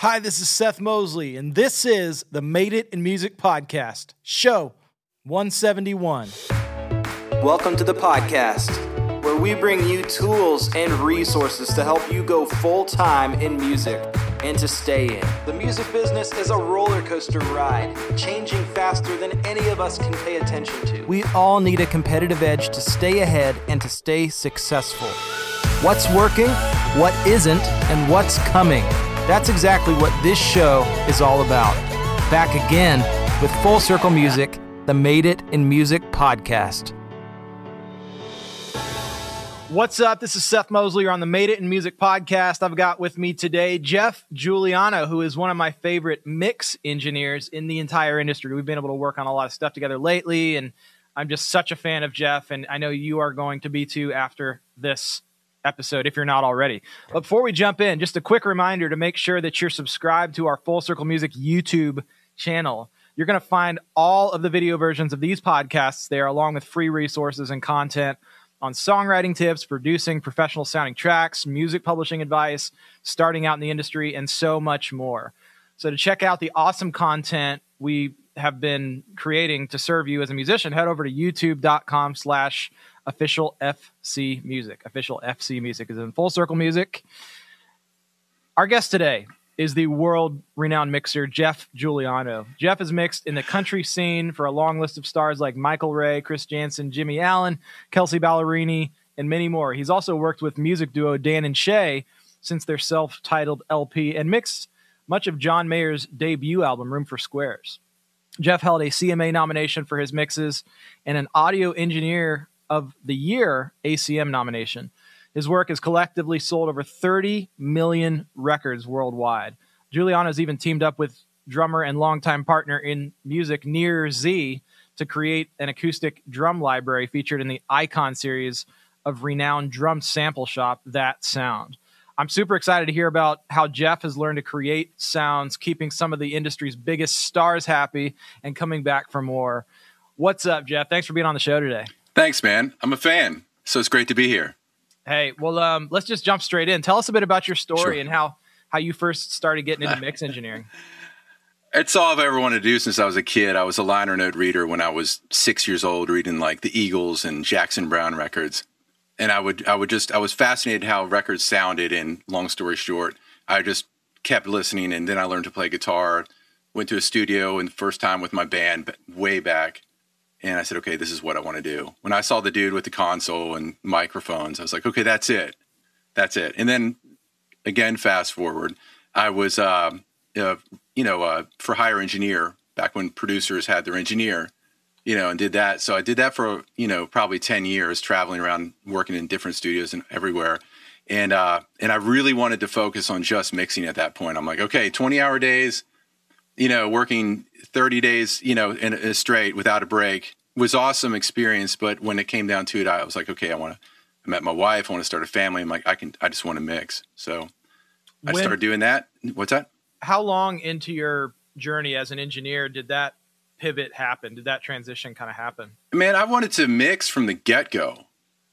Hi, this is Seth Mosley, and this is the Made It in Music podcast, show 171. Welcome to the podcast, where we bring you tools and resources to help you go full time in music and to stay in. The music business is a roller coaster ride, changing faster than any of us can pay attention to. We all need a competitive edge to stay ahead and to stay successful. What's working, what isn't, and what's coming. That's exactly what this show is all about. Back again with Full Circle Music, the Made It in Music podcast. What's up? This is Seth Mosley. On the Made It in Music podcast. I've got with me today Jeff Juliano, who is one of my favorite mix engineers in the entire industry. We've been able to work on a lot of stuff together lately, and I'm just such a fan of Jeff, and I know you are going to be too after this episode if you're not already. But before we jump in, just a quick reminder to make sure that you're subscribed to our Full Circle Music YouTube channel. You're going to find all of the video versions of these podcasts there, along with free resources and content on songwriting tips, producing professional sounding tracks, music publishing advice, starting out in the industry, and so much more. So to check out the awesome content we have been creating to serve you as a musician, head over to youtube.com slash official FC music. Official FC music is in full circle music. Our guest today is the world renowned mixer Jeff Juliano. Jeff has mixed in the country scene for a long list of stars like Michael Ray, Chris Janson, Jimmy Allen, Kelsea Ballerini, and many more. He's also worked with music duo Dan and Shay since their self titled LP and mixed much of John Mayer's debut album, Room for Squares. Jeff held a CMA nomination for his mixes and an Audio Engineer of the Year ACM nomination. His work has collectively sold over 30 million records worldwide. Juliano has even teamed up with drummer and longtime partner in music Nir Z to create an acoustic drum library featured in the Icon series of renowned drum sample shop That Sound. I'm super excited to hear about how Jeff has learned to create sounds, keeping some of the industry's biggest stars happy and coming back for more. What's up, Jeff? Thanks for being on the show today. Thanks, man. I'm a fan. So it's great to be here. Hey, well, um, let's just jump straight in. Tell us a bit about your story Sure. and how how you first started getting into mix engineering. It's all I've ever wanted to do since I was a kid. I was a liner note reader when I was six years old, reading like the Eagles and Jackson Browne records. And I would, I would just, I was fascinated how records sounded. And long story short, I just kept listening. And then I learned to play guitar. Went to a studio and first time with my band way back. And I said, okay, this is what I want to do. When I saw the dude with the console and microphones, I was like, okay, that's it. That's it. And then again, fast forward, I was, um, uh, you know, uh, for hire engineer back when producers had their engineer, you know, and did that. So I did that for, you know, probably 10 years, traveling around, working in different studios and everywhere. And, uh, and I really wanted to focus on just mixing at that point. I'm like, okay, 20 hour days, you know, working 30 days, you know, in a straight without a break was awesome experience. But when it came down to it, I was like, okay, I want to, I met my wife. I want to start a family. I'm like, I can, I just want to mix. So I When- started doing that. What's that? How long into your journey as an engineer did that pivot happen? Did that transition kind of happen? Man, I wanted to mix from the get go.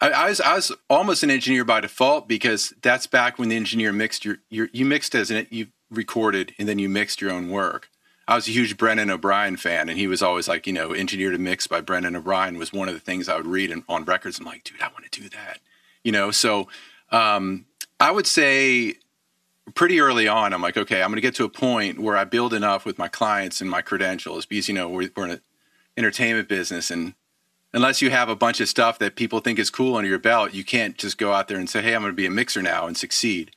I, I was I was almost an engineer by default because that's back when the engineer mixed your, your you mixed as an you recorded and then you mixed your own work. I was a huge Brendan O'Brien fan, and he was always like, you know, engineered and mixed by Brendan O'Brien was one of the things I would read in, on records. I'm like, dude, I want to do that, you know. So um, I would say pretty early on, I'm like, okay, I'm going to get to a point where I build enough with my clients and my credentials because you know we're, we're in an entertainment business, and unless you have a bunch of stuff that people think is cool under your belt, you can't just go out there and say, hey, I'm going to be a mixer now and succeed.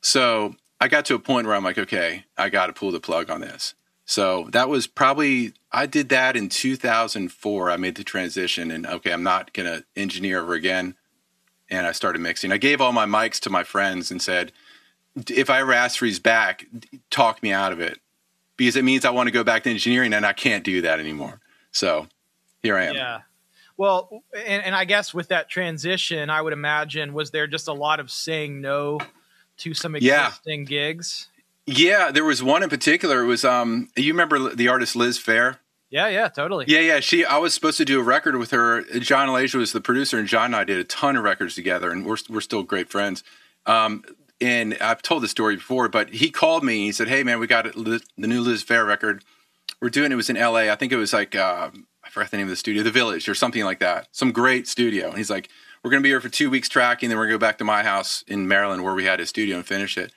So I got to a point where I'm like, okay, I got to pull the plug on this. So that was probably I did that in 2004. I made the transition, and okay, I'm not going to engineer ever again. And I started mixing. I gave all my mics to my friends and said, if I ever ask for these back, talk me out of it because it means I want to go back to engineering and I can't do that anymore. So here I am. Yeah. Well, and, and I guess with that transition, I would imagine was there just a lot of saying no to some Yeah. existing gigs? Yeah, there was one in particular. It was um you remember the artist Liz Phair? Yeah, yeah, totally. Yeah, yeah. She I was supposed to do a record with her. John Alagia was the producer and John and I did a ton of records together and we're we're still great friends. Um and I've told the story before, but he called me. And he said, "Hey, man, we got the new Liz Phair record. We're doing it was in L.A. I think it was like uh, I forgot the name of the studio, The Village, or something like that. Some great studio." And he's like, "We're going to be here for two weeks tracking, then we're going to go back to my house in Maryland where we had a studio and finish it."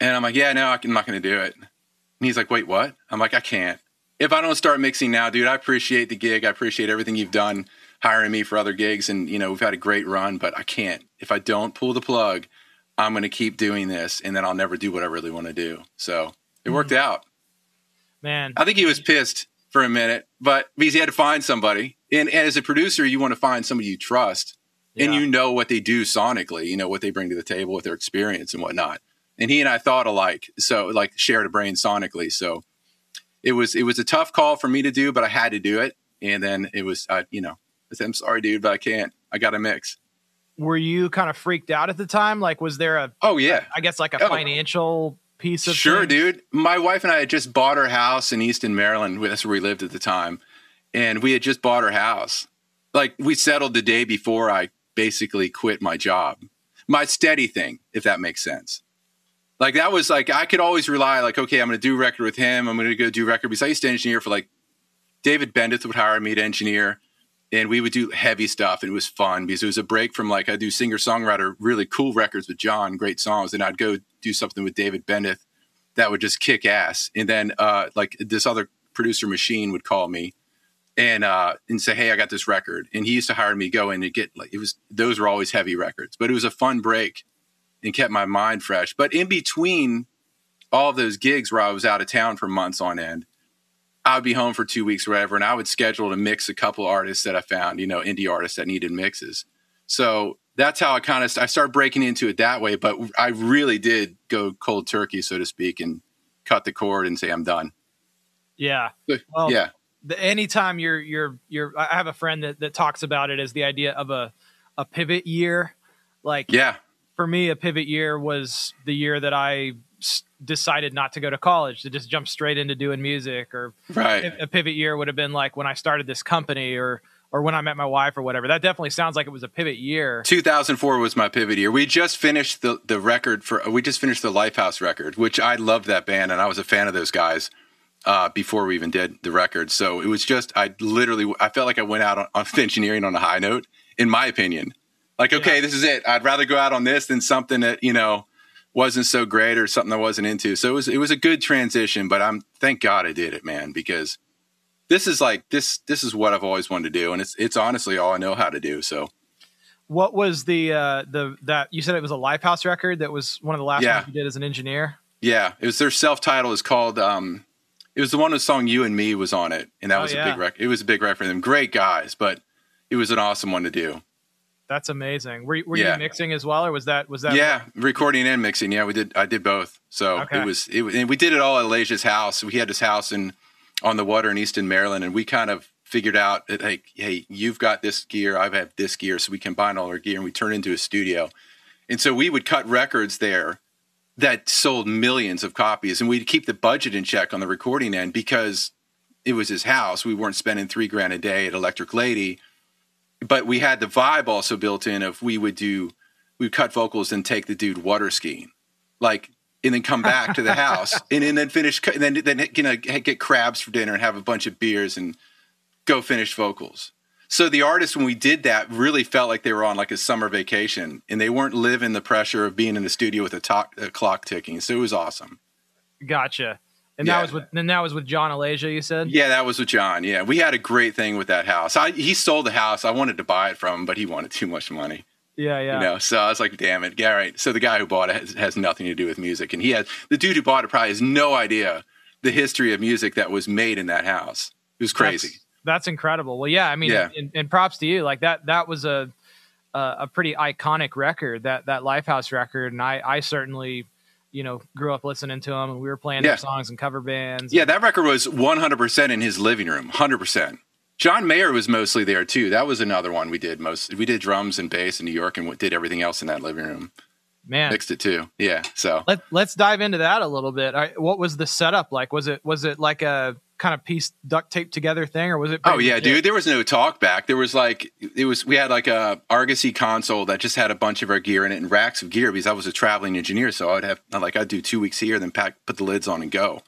And I'm like, "Yeah, no, I'm not going to do it." And he's like, "Wait, what?" I'm like, "I can't. If I don't start mixing now, dude, I appreciate the gig. I appreciate everything you've done." hiring me for other gigs and you know we've had a great run but i can't if i don't pull the plug i'm going to keep doing this and then i'll never do what i really want to do so it worked mm-hmm. out man i think he was pissed for a minute but because he had to find somebody and, and as a producer you want to find somebody you trust yeah. and you know what they do sonically you know what they bring to the table with their experience and whatnot and he and i thought alike so like shared a brain sonically so it was it was a tough call for me to do but i had to do it and then it was uh, you know I said, I'm sorry, dude, but I can't. I got to mix. Were you kind of freaked out at the time? Like, was there a? Oh yeah. I guess like a oh. financial piece of. Sure, things? dude. My wife and I had just bought our house in Easton, Maryland. That's where we lived at the time, and we had just bought our house. Like we settled the day before I basically quit my job, my steady thing, if that makes sense. Like that was like I could always rely like okay, I'm going to do record with him. I'm going to go do record because I used to engineer for like David Bendeth would hire me to engineer and we would do heavy stuff. And it was fun because it was a break from like I do singer songwriter, really cool records with John, great songs, and I'd go do something with David Bendeth that would just kick ass. And then uh, like this other producer machine would call me and uh, and say, "Hey, I got this record." And he used to hire me go in and get like it was those were always heavy records, but it was a fun break and kept my mind fresh. But in between all those gigs where I was out of town for months on end, I would be home for two weeks or whatever, and I would schedule to mix a couple artists that I found, you know, indie artists that needed mixes. So that's how I kind of I started breaking into it that way. But I really did go cold turkey, so to speak, and cut the cord and say I'm done. Yeah. Well, yeah. The, anytime you're you're you're, I have a friend that that talks about it as the idea of a a pivot year. Like, yeah. For me, a pivot year was the year that I decided not to go to college to just jump straight into doing music or right. a pivot year would have been like when I started this company or or when I met my wife or whatever. That definitely sounds like it was a pivot year. 2004 was my pivot year. We just finished the the record for we just finished the Lifehouse record, which I loved that band and I was a fan of those guys uh, before we even did the record. So it was just I literally I felt like I went out on, on engineering on a high note, in my opinion. Like okay, yeah. this is it. I'd rather go out on this than something that you know wasn't so great or something I wasn't into. So it was it was a good transition, but I'm thank God I did it, man, because this is like this this is what I've always wanted to do and it's it's honestly all I know how to do. So what was the uh the that you said it was a Lifehouse record that was one of the last yeah. ones you did as an engineer? Yeah, it was their self-title is called um it was the one with the song You and Me was on it and that oh, was yeah. a big record. It was a big record for them. Great guys, but it was an awesome one to do. That's amazing. Were, were yeah. you mixing as well, or was that was that? Yeah, recording and mixing. Yeah, we did. I did both. So okay. it was. It and we did it all at Alagia's house. We had his house in on the water in Easton, Maryland, and we kind of figured out that hey, hey, you've got this gear, I've had this gear, so we combine all our gear and we turn into a studio. And so we would cut records there that sold millions of copies, and we'd keep the budget in check on the recording end because it was his house. We weren't spending three grand a day at Electric Lady but we had the vibe also built in of we would do we would cut vocals and take the dude water skiing. Like and then come back to the house and, and then finish and then then you know get crabs for dinner and have a bunch of beers and go finish vocals. So the artists when we did that really felt like they were on like a summer vacation and they weren't living the pressure of being in the studio with a, talk, a clock ticking. So it was awesome. Gotcha and yeah. that was with and that was with John Alagia, you said? Yeah, that was with John. Yeah. We had a great thing with that house. I, he sold the house. I wanted to buy it from him, but he wanted too much money. Yeah, yeah. You know, so I was like, damn it. Yeah, right. So the guy who bought it has, has nothing to do with music. And he has the dude who bought it probably has no idea the history of music that was made in that house. It was crazy. That's, that's incredible. Well, yeah, I mean, yeah. And, and, props to you. Like that, that was a, a, a pretty iconic record, that, that Lifehouse record. And I, I certainly, you know, grew up listening to him and we were playing yeah. their songs and cover bands. Yeah, that record was 100% in his living room, 100%. John Mayer was mostly there too. That was another one we did most. We did drums and bass in New York and did everything else in that living room. Man. Mixed it too. Yeah. So Let, let's dive into that a little bit. Right, what was the setup like? Was it was it like a kind of piece duct tape together thing, or was it? Oh yeah, legit? dude. There was no talk back. There was like it was. We had like a Argosy console that just had a bunch of our gear in it and racks of gear because I was a traveling engineer. So I'd have like I'd do two weeks here, then pack, put the lids on, and go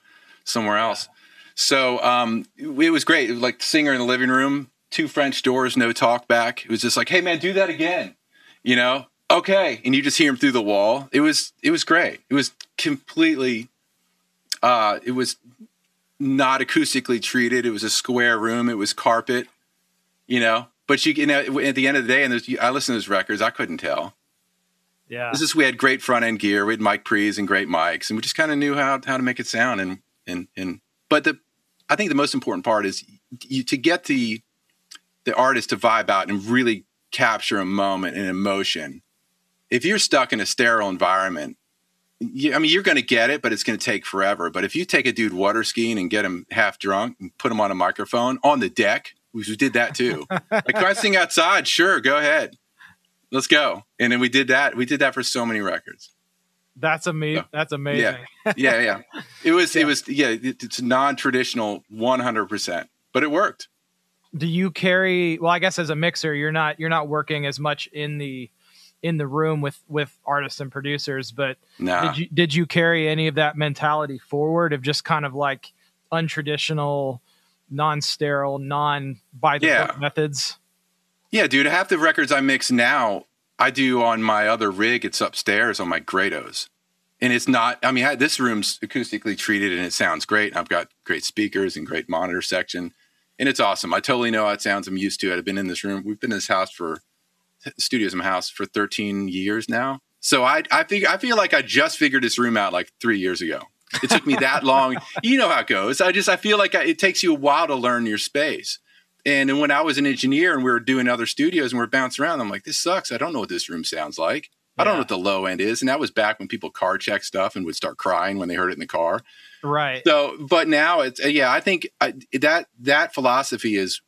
somewhere else. So um, it was great. It was like the singer in the living room, two French doors, no talk back. It was just like, hey man, do that again. You know, okay, and you just hear him through the wall. It was it was great. It was completely. Uh, it was not acoustically treated. It was a square room. It was carpet, you know. But you, you know, at the end of the day, and there's- I listened to those records, I couldn't tell. yeah, This is we had great front end gear. We had mic pre's and great mics, and we just kind of knew how how to make it sound. And and and but the I think the most important part is you to get the the artist to vibe out and really capture a moment and emotion. If you're stuck in a sterile environment, you, I mean, you're going to get it, but it's going to take forever. But if you take a dude water skiing and get him half drunk and put him on a microphone on the deck, we did that too. like, can I sing outside? Sure, go ahead. Let's go. And then we did that. We did that for so many records. that's amazing. That's amazing. Yeah, yeah. It was, Yeah. it was, yeah. It, it's non-traditional, one hundred percent, but it worked. Do you carry? Well, I guess as a mixer, you're not you're not working as much in the in the room with with artists and producers, but Nah. did you did you carry any of that mentality forward of just kind of like untraditional, non-sterile, non by the Yeah. book methods? Yeah, dude. Half the records I mix now, I do on my other rig. It's upstairs on my Grados, and it's not. I mean, this room's acoustically treated, and it sounds great. I've got great speakers and great monitor section, and it's awesome. I totally know how it sounds. I'm used to it. I've been in this room. We've been in this house for studios in my house for 13 years now. So I I think I feel like I just figured this room out like three years ago. It took me that long. You know how it goes. I just I feel like I, it takes you a while to learn your space. And then when I was an engineer and we were doing other studios and we are bouncing around, I'm like, this sucks. I don't know what this room sounds like. I don't know what the low end is. And that was back when people car check stuff and would start crying when they heard it in the car. Right. So, but now it's yeah. I think I, that that philosophy is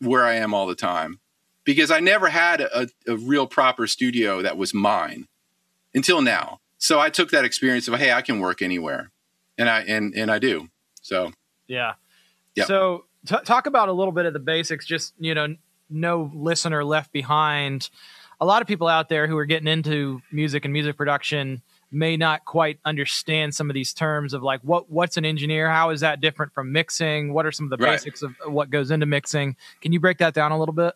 where I am all the time because I never had a, a real proper studio that was mine until now. So I took that experience of hey, I can work anywhere, and I and and I do. So Yeah. Yep. So t- talk about a little bit of the basics. Just you know, no listener left behind. A lot of people out there who are getting into music and music production may not quite understand some of these terms of like what what's an engineer how is that different from mixing what are some of the Right. basics of what goes into mixing can you break that down a little bit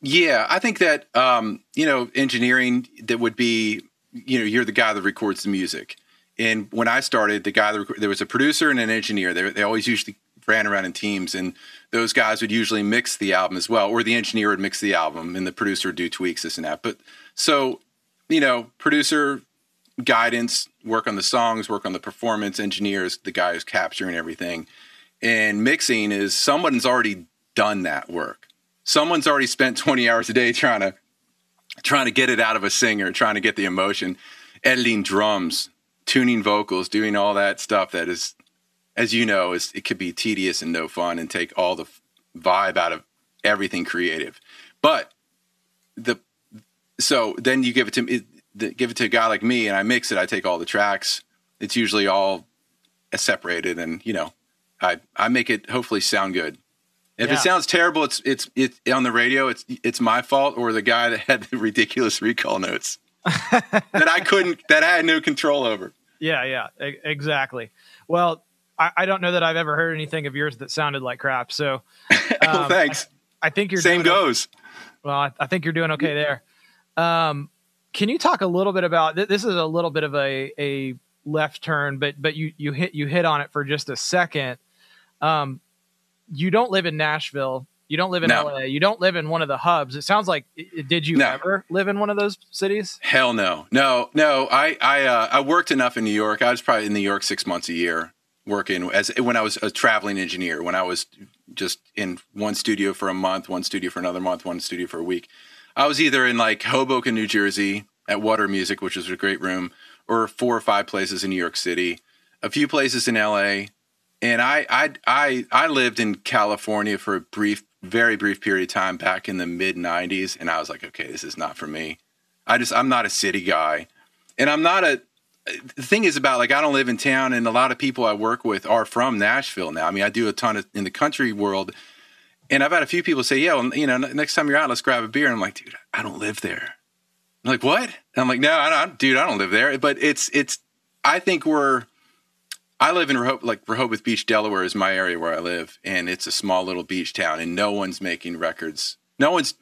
Yeah, I think that um, you know engineering that would be you know you're the guy that records the music, and when I started, the guy that rec- there was a producer and an engineer. They they always usually ran around in teams, and those guys would usually mix the album as well, or the engineer would mix the album, and the producer would do tweaks this and that. But so you know, producer guidance, work on the songs, work on the performance. Engineers, the guy who's capturing everything, and mixing is someone's already done that work someone's already spent 20 hours a day trying to trying to get it out of a singer trying to get the emotion. Editing drums tuning vocals doing all that stuff that is as you know is it could be tedious and no fun and take all the vibe out of everything creative. But the so then you give it to me give it to a guy like me and i mix it i take all the tracks. It's usually all separated and you know i i make it hopefully sound good if Yeah. it sounds terrible, it's it's it's on the radio. It's it's my fault or the guy that had the ridiculous recall notes that I couldn't that I had no control over. yeah yeah e- exactly well I, I don't know that i've ever heard anything of yours that sounded like crap so well, Um, thanks. i think you're Same goes. Well, I, I think you're doing okay there. Um, can you talk a little bit about th- this? Is a little bit of a a left turn, but but you you hit you hit on it for just a second. Um, you don't live in Nashville. You don't live in No. LA. You don't live in one of the hubs. It sounds like did you No. ever live in one of those cities? Hell no, no, no. I I uh, I worked enough in New York. I was probably in New York six months a year working as when I was a traveling engineer. When I was just in one studio for a month, one studio for another month, one studio for a week. I was either in like Hoboken, New Jersey, at Water Music, which was a great room, or four or five places in New York City, a few places in L.A. And I I I I lived in California for a brief, very brief period of time back in the mid '90s, and I was like, okay, this is not for me. I just I'm not a city guy, and I'm not a. The thing is about like I don't live in town, and a lot of people I work with are from Nashville now. I mean, I do a ton of in the country world, and I've had a few people say, "Yeah, well, you know, next time you're out, let's grab a beer." And I'm like, dude, I don't live there. I'm like, what? And I'm like, no, I don't, dude, I don't live there. But it's it's. I think we're. I live in Rehoboth, like Rehoboth Beach, Delaware is my area where I live, and it's a small little beach town, and no one's making records. No one's,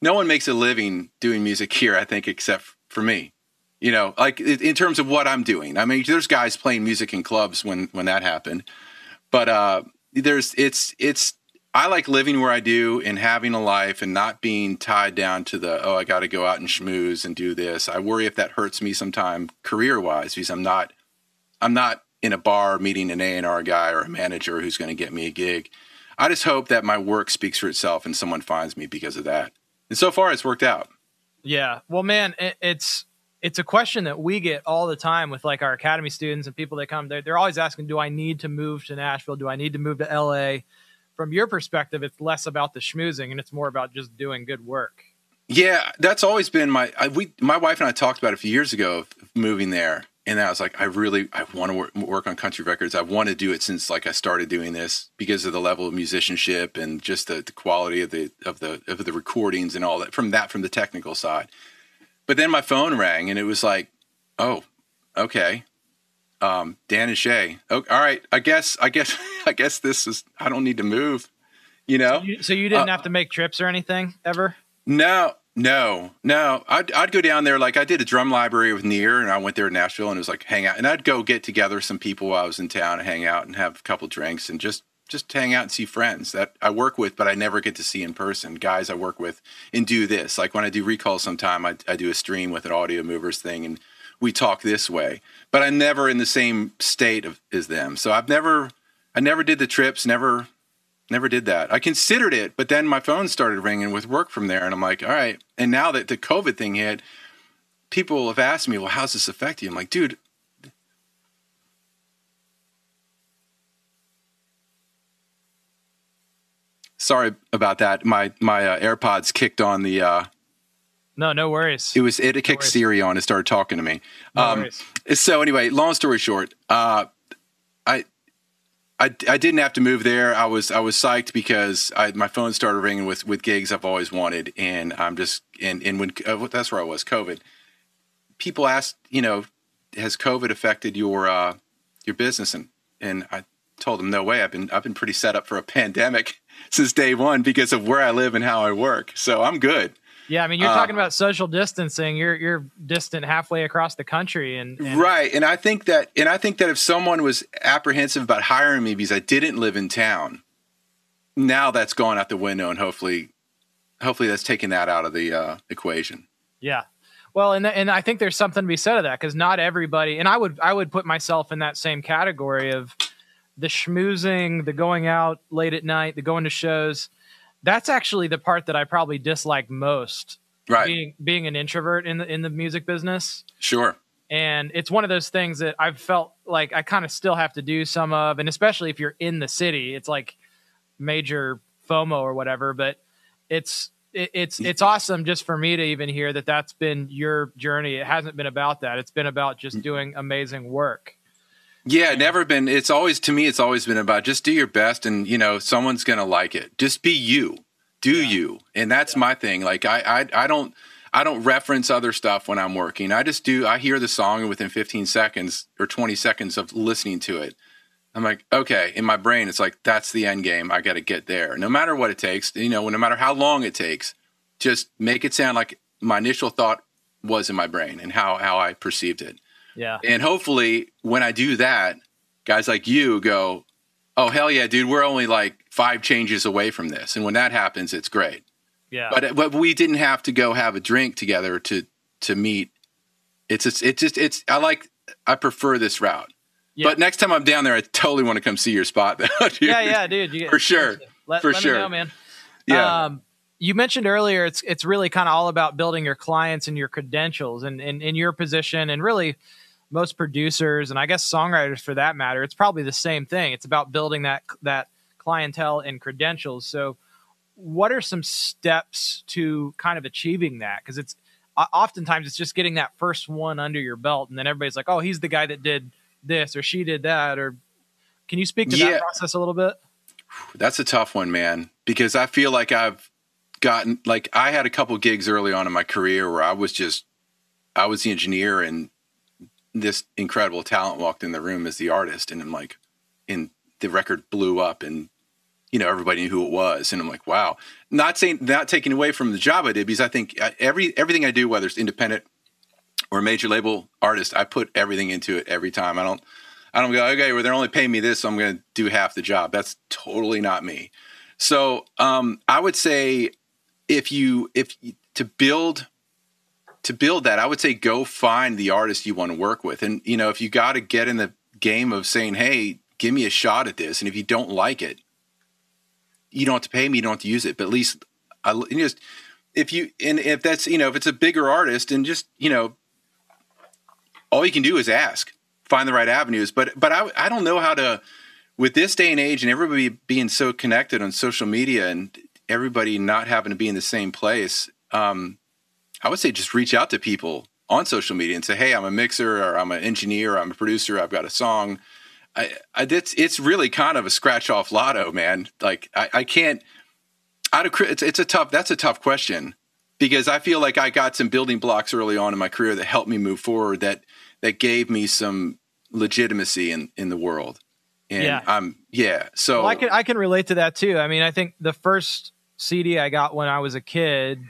no one makes a living doing music here. I think, except for me. You know, like in terms of what I'm doing. I mean, there's guys playing music in clubs when when that happened, but uh, there's it's it's I like living where I do and having a life and not being tied down to the oh I got to go out and schmooze and do this. I worry if that hurts me sometime career wise because I'm not I'm not in a bar meeting an A and R guy or a manager who's going to get me a gig. I just hope that my work speaks for itself and someone finds me because of that. And so far, it's worked out. Yeah. Well, man, it, it's it's a question that we get all the time with like our academy students and people that come. They're, they're always asking, "Do I need to move to Nashville? Do I need to move to LA?" from your perspective, it's less about the schmoozing and it's more about just doing good work. Yeah, that's always been my I, we my wife and I talked about a few years ago of moving there, and I was like, I really I want to work, work on country records. I want to do it since like I started doing this because of the level of musicianship and just the, the quality of the of the of the recordings and all that from that from the technical side. But then my phone rang and it was like, oh, okay, um, Dan and Shay. Oh, all right. I guess. I guess. I guess this is. I don't need to move. You know. So you, so you didn't uh, have to make trips or anything ever. No. No, no. I'd, I'd go down there. Like I did a drum library with Nir, and I went there in Nashville, and it was like hang out. And I'd go get together some people while I was in town and hang out and have a couple drinks and just just hang out and see friends that I work with, but I never get to see in person. Guys I work with and do this. Like when I do recall, sometime I, I do a stream with an audio movers thing, and we talk this way, but I'm never in the same state of, as them. So I've never, I never did the trips, never, never did that. I considered it, but then my phone started ringing with work from there, and I'm like, all right. And now that the COVID thing hit, people have asked me, well, how's this affect you? I'm like, dude. Sorry about that. My my uh, AirPods kicked on the uh, no, no worries. It was it kicked no Siri on and started talking to me. No um, worries. So anyway, long story short, uh, I I didn't have to move there. I was I was psyched because I, my phone started ringing with with gigs I've always wanted, and I'm just and and when uh, that's where I was COVID. People asked, you know, has COVID affected your uh, your business? And and I told them no way. I've been I've been pretty set up for a pandemic since day one because of where I live and how I work. So I'm good. Yeah, I mean, you're uh, talking about social distancing. You're you're distant halfway across the country, and, and, right. And I think that, and I think that if someone was apprehensive about hiring me because I didn't live in town, now that's gone out the window, and hopefully, hopefully that's taken that out of the uh, equation. Yeah. Well, and and I think there's something to be said of that because not everybody, and I would I would put myself in that same category of the schmoozing, the going out late at night, the going to shows that's actually the part that I probably dislike most. Right. Being being an introvert in the in the music business. Sure. And it's one of those things that I've felt like I kind of still have to do some of, and especially if you're in the city, it's like major FOMO or whatever. But it's it, it's it's mm-hmm. awesome just for me to even hear that that's been your journey. It hasn't been about that. It's been about just mm-hmm. doing amazing work. Yeah, never been. It's always to me. It's always been about just do your best, and you know someone's gonna like it. Just be you, do yeah. you, and that's yeah. my thing. Like I, I, I don't, I don't reference other stuff when I'm working. I just do. I hear the song, and within 15 seconds or 20 seconds of listening to it, I'm like, okay. In my brain, it's like that's the end game. I got to get there, no matter what it takes. You know, no matter how long it takes. Just make it sound like my initial thought was in my brain and how how I perceived it. Yeah. And hopefully, when I do that, guys like you go, "Oh hell yeah, dude! We're only like five changes away from this." And when that happens, it's great. Yeah. But but we didn't have to go have a drink together to to meet. It's just it's just it's I like I prefer this route. Yeah. But next time I'm down there, I totally want to come see your spot, though. Yeah, yeah, dude. You, for sure. Let, for let sure. me know, man. Yeah. Um, you mentioned earlier it's it's really kind of all about building your clients and your credentials and in your position and really most producers and I guess songwriters for that matter, it's probably the same thing. It's about building that that clientele and credentials. So what are some steps to kind of achieving that? Because it's oftentimes it's just getting that first one under your belt, and then everybody's like, "Oh, he's the guy that did this or she did that." Or can you speak to Yeah. that process a little bit? That's a tough one, man, because I feel like I've gotten like I had a couple gigs early on in my career where I was just I was the engineer and this incredible talent walked in the room as the artist and I'm like and the record blew up and you know everybody knew who it was and I'm like wow not saying not taking away from the job I did because I think uh, every everything I do whether it's independent or major label artist I put everything into it every time I don't I don't go, okay, well, they're only paying me this, so I'm going to do half the job. That's totally not me. So um, I would say if you if to build to build that, I would say go find the artist you want to work with, and you know if you got to get in the game of saying, hey, give me a shot at this, and if you don't like it, you don't have to pay me, you don't have to use it, but at least I just if you and if that's you know if it's a bigger artist and just you know all you can do is ask find the right avenues. But but I, I don't know how to with this day and age and everybody being so connected on social media and everybody not having to be in the same place um, i would say just reach out to people on social media and say hey i'm a mixer or i'm an engineer or i'm a producer i've got a song I, I it's, it's really kind of a scratch off lotto man like i, I can't out of it's, it's a tough that's a tough question because I feel like I got some building blocks early on in my career that helped me move forward that that gave me some legitimacy in in the world. And Yeah. I'm yeah. So Well, I can I can relate to that too. I mean, I think the first CD I got when I was a kid,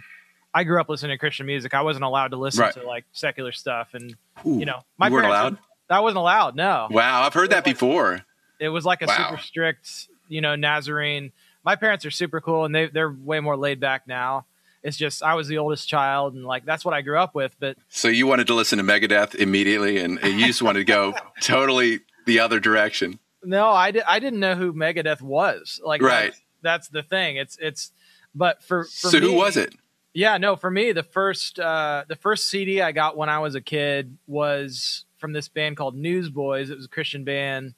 I grew up listening to Christian music. I wasn't allowed to listen Right. to like secular stuff, and Ooh, you know, my you weren't parents- allowed? I wasn't allowed. No, Wow, I've heard that before. it was like a Wow. super strict, you know, Nazarene. My parents are super cool, and they they're way more laid back now. It's just I was the oldest child, and like that's what I grew up with. But So you wanted to listen to Megadeth immediately and you just wanted to go totally the other direction. No, I, di- I didn't know who Megadeth was. Like, Right. That's, that's the thing. It's it's. But for, for so who was it? Yeah, no, for me the first uh, the first CD I got when I was a kid was from this band called Newsboys. It was a Christian band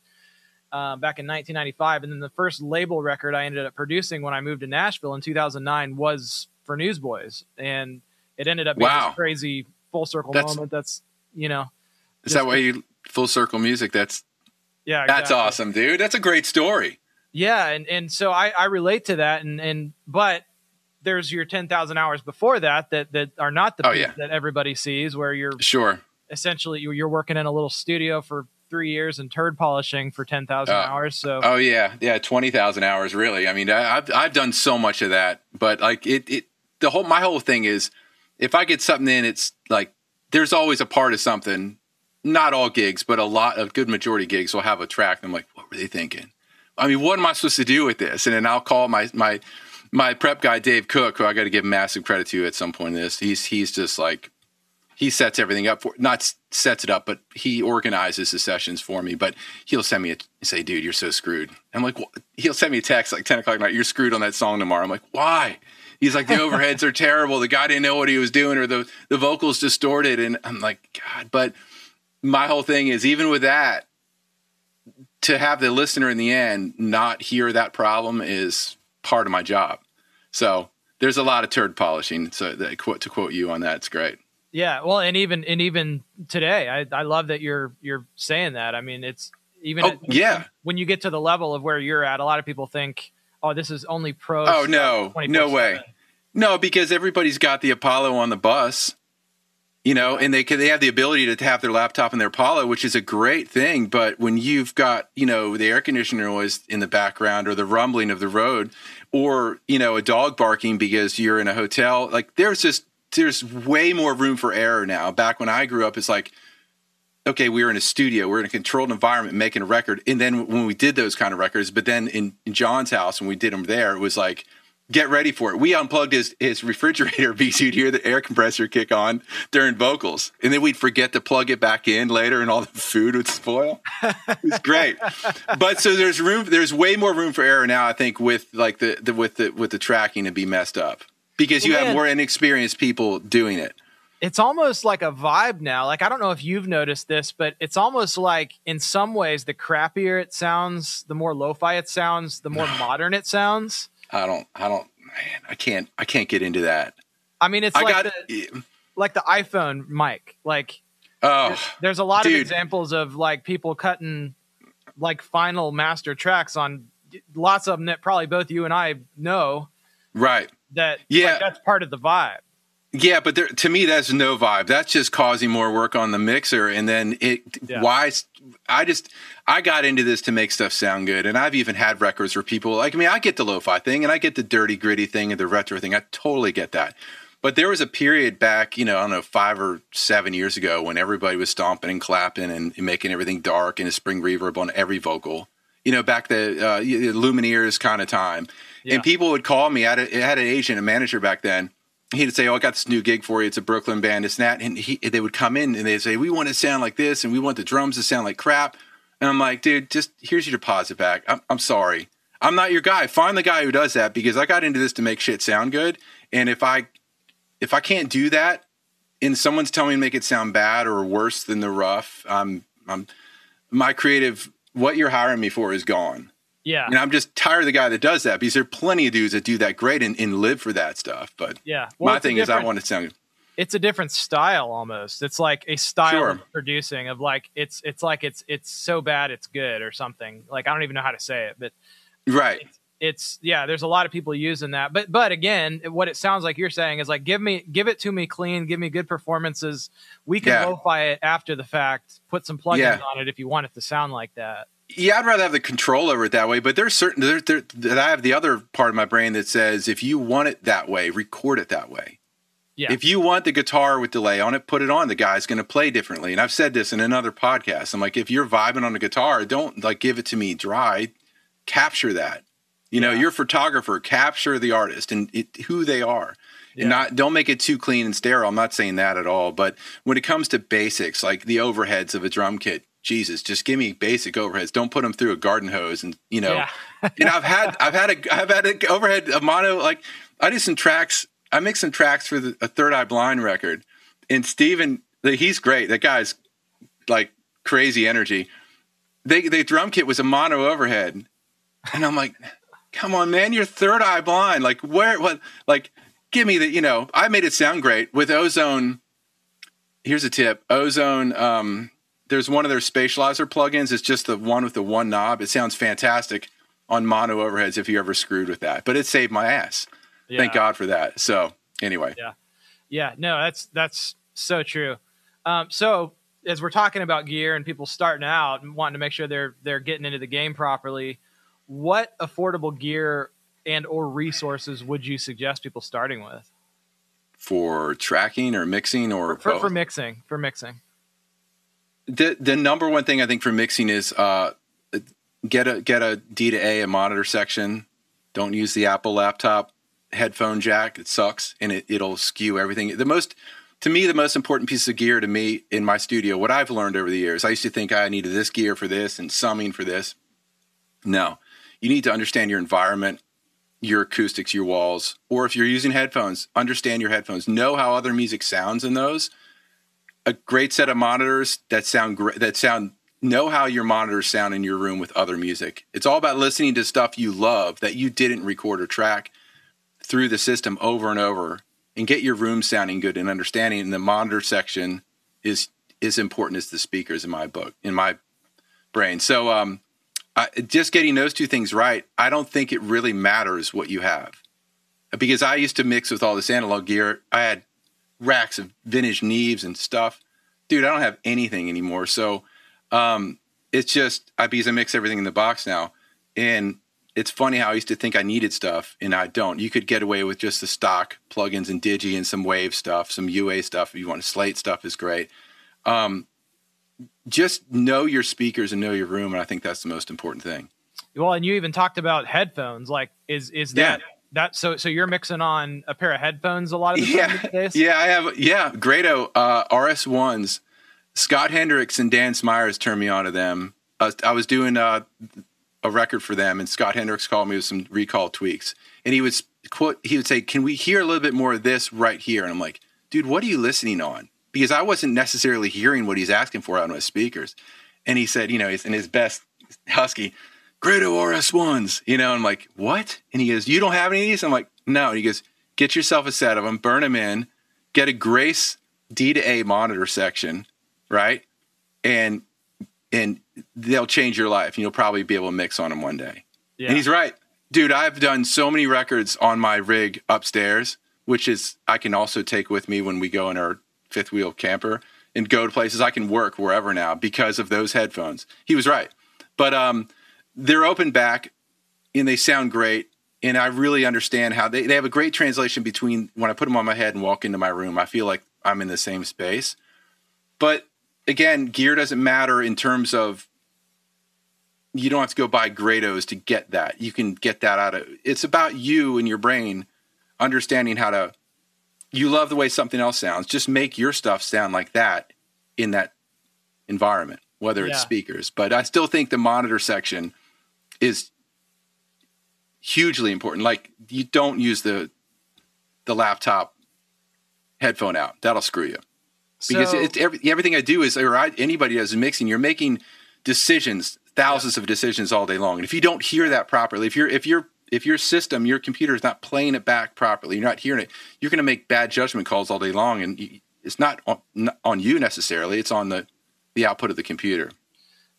uh, back in 1995, and then the first label record I ended up producing when I moved to Nashville in 2009 was for Newsboys, and it ended up being Wow. this crazy full circle That's- moment. That's you know, Is that why you full circle music? That's yeah, that's exactly. awesome, dude. That's a great story. Yeah, and and so I I relate to that, and and but there's your ten thousand hours before that that that are not the Oh, yeah. that everybody sees, where you're Sure. essentially you- you're working in a little studio for three years and turd polishing for ten thousand Uh, hours. So Oh yeah, yeah, twenty thousand hours. Really, I mean, I, I've I've done so much of that, but like it, it, the whole my whole thing is, if I get something in, it's like there's always a part of something. Not all gigs, but a lot of good majority gigs will have a track. And I'm like, what were they thinking? I mean, what am I supposed to do with this? And then I'll call my my my prep guy Dave Cook, who I got to give massive credit to at some point in this. He's he's just like he sets everything up for not sets it up, but he organizes the sessions for me. But he'll send me a say, dude, you're so screwed. I'm like, what? he'll send me a text like 10 o'clock at night. You're screwed on that song tomorrow. I'm like, why? He's like, the overheads are terrible. The guy didn't know what he was doing, or the the vocals distorted. And I'm like, God. But my whole thing is, even with that, to have the listener in the end not hear that problem is part of my job. So there's a lot of turd polishing. So that, quote to quote you on that, it's great. yeah, well, and even and even today, I I love that you're you're saying that. I mean, it's even Oh, at- yeah. when you get to the level of where you're at, a lot of people think, oh, this is only pro. Oh no, no way. No, because everybody's got the Apollo on the bus, you know, and they can they have the ability to have their laptop in their Apollo, which is a great thing. But when you've got you know the air conditioner noise in the background or the rumbling of the road, or you know a dog barking because you're in a hotel, like there's just there's way more room for error now. Back when I grew up, it's like okay, we were in a studio, we are in a controlled environment making a record. And then when we did those kind of records, but then in, in John's house, when we did them there, it was like, get ready for it. We unplugged his, his refrigerator because you'd hear the air compressor kick on during vocals. And then we'd forget to plug it back in later and all the food would spoil. It was great. but so there's room, there's way more room for error now, I think, with like the, the with the with the tracking to be messed up. Because you Well, have more inexperienced people doing it. it's almost like a vibe now. Like I don't know if you've noticed this, but it's almost like in some ways the crappier it sounds, the more lo-fi it sounds, the more modern it sounds. I don't I don't man, I can't I can't get into that. I mean, it's I like got the, like the iPhone mic. Like Oh, there's a lot of examples of like people cutting like final master tracks on lots of them that probably both you and I know right. that Yeah. like, that's part of the vibe. Yeah, but there, to me, that's no vibe. That's just causing more work on the mixer, and then it. Yeah. Why? I just I got into this to make stuff sound good, and I've even had records where people like. I mean, I get the lo-fi thing, and I get the dirty, gritty thing, and the retro thing. I totally get that. But there was a period back, you know, I don't know, five or seven years ago when everybody was stomping and clapping and making everything dark and a spring reverb on every vocal. You know, back the uh, Lumineers kind of time, Yeah. and people would call me. I had, a, I had an agent, a manager back then he'd say, "Oh, I got this new gig for you. It's a Brooklyn band, It's that." And he, they would come in and they'd say, "We want to sound like this, and we want the drums to sound like crap." And I'm like, "Dude, just here's your deposit back. I'm, I'm sorry, I'm not your guy. Find the guy who does that because I got into this to make shit sound good. And if I if I can't do that, and someone's telling me to make it sound bad or worse than the rough, I'm I'm my creative. What you're hiring me for is gone." Yeah. And I'm just tired of the guy that does that because there are plenty of dudes that do that great and, and live for that stuff. But Yeah. Well, my thing is, I want to sound. it's a different style almost. It's like a style Sure. of producing of like it's it's like it's it's so bad it's good or something. Like I don't even know how to say it, but Right. it's yeah, there's a lot of people using that. But but again, what it sounds like you're saying is like give me give it to me clean, give me good performances. We can Yeah. lo-fi it after the fact, put some plugins Yeah. on it if you want it to sound like that. Yeah, I'd rather have the control over it that way. But there's certain there, there, that I have the other part of my brain that says if you want it that way, record it that way. Yeah. If you want the guitar with delay on it, put it on. The guy's going to play differently. And I've said this in another podcast. I'm like, if you're vibing on a guitar, don't like give it to me dry. Capture that. You know, Yeah. you're photographer. Capture the artist and it, who they are. Yeah. And not don't make it too clean and sterile. I'm not saying that at all. But when it comes to basics, like the overheads of a drum kit, Jesus, just give me basic overheads. Don't put them through a garden hose and you know Yeah. and I've had I've had a I've had a overhead a mono like I did some tracks I mixed some tracks for the, a Third Eye Blind record, and Steven he's great. That guy's like crazy energy. They the drum kit was a mono overhead, and I'm like, come on, man, you're Third Eye Blind. Like where what like give me the you know I made it sound great with Ozone. Here's a tip: Ozone. Um, there's one of their spatializer plugins. It's just the one with the one knob. It sounds fantastic on mono overheads if you ever screwed with that. But it saved my ass. Thank God for that. So anyway, Yeah, Yeah. no, that's that's so true. Um, so as we're talking about gear and people starting out and wanting to make sure they're they're getting into the game properly, what affordable gear and or resources would you suggest people starting with for tracking or mixing or for, both. for mixing? For mixing, the the number one thing I think for mixing is uh, get a get a D to A a monitor section. Don't use the Apple laptop headphone jack. It sucks and it it'll skew everything. The most to me the most important piece of gear to me in my studio. What I've learned over the years, I used to think I needed this gear for this and summing for this. No, you need to understand your environment, your acoustics, your walls, or if you're using headphones, understand your headphones. Know how other music sounds in those a great set of monitors that sound great that sound know how your monitors sound in your room with other music. It's all about listening to stuff you love that you didn't record or track through the system over and over and get your room sounding good and understanding and the monitor section is as important as the speakers in my book in my brain. So um I, just getting those two things right i don't think it really matters what you have. Because i used to mix with all this analog gear. I had racks of vintage Neves and stuff. Dude, I don't have anything anymore. So um, it's just I because I mix everything in the box now. And it's funny how I used to think I needed stuff and I don't. You could get away with just the stock plugins and digi and some wave stuff, some UA stuff. If you want slate stuff is great. Um, just know your speakers and know your room, and I think that's the most important thing. well, and you even talked about headphones. Like, is is Yeah. That so so you're mixing on a pair of headphones a lot of the time Yeah, days? yeah, I have. Yeah, Grado uh, RS ones. Scott Hendricks and Dan Smyers turned me on to them. Uh, I was doing uh, a record for them, and Scott Hendricks called me with some recall tweaks, and he was quote. He would say, "Can we hear a little bit more of this right here?" And I'm like, "Dude, what are you listening on?" Because I wasn't necessarily hearing what he's asking for out on his speakers. And he said, you know, he's in his best husky, Grado RS ones, you know. I'm like, what? And he goes, you don't have any of these? I'm like, no. And he goes, get yourself a set of them, burn them in, get a Grace D to A monitor section, right? And and they'll change your life. And you'll probably be able to mix on them one day. Yeah. And he's right. Dude, I've done so many records on my rig upstairs, which is I can also take with me when we go in our fifth wheel camper and go to places I can work wherever now because of those headphones. He was right. But um they're open back and they sound great. And I really understand how they, they have a great translation between when I put them on my head and walk into my room. I feel like I'm in the same space. But again, gear doesn't matter in terms of you don't have to go buy Grados to get that. You can get that out of it's about you and your brain understanding how to you love the way something else sounds. Just make your stuff sound like that in that environment, whether it's speakers. But I still think the monitor section is hugely important. Like you don't use the the laptop headphone out. That'll screw you because So- every, everything I do is, or I, anybody does in mixing, you're making decisions, thousands of decisions all day long. And if you don't hear that properly, if you're, if you're, if your system, your computer is not playing it back properly, you're not hearing it, you're going to make bad judgment calls all day long. And you, it's not on, not on you necessarily. It's on the, the output of the computer.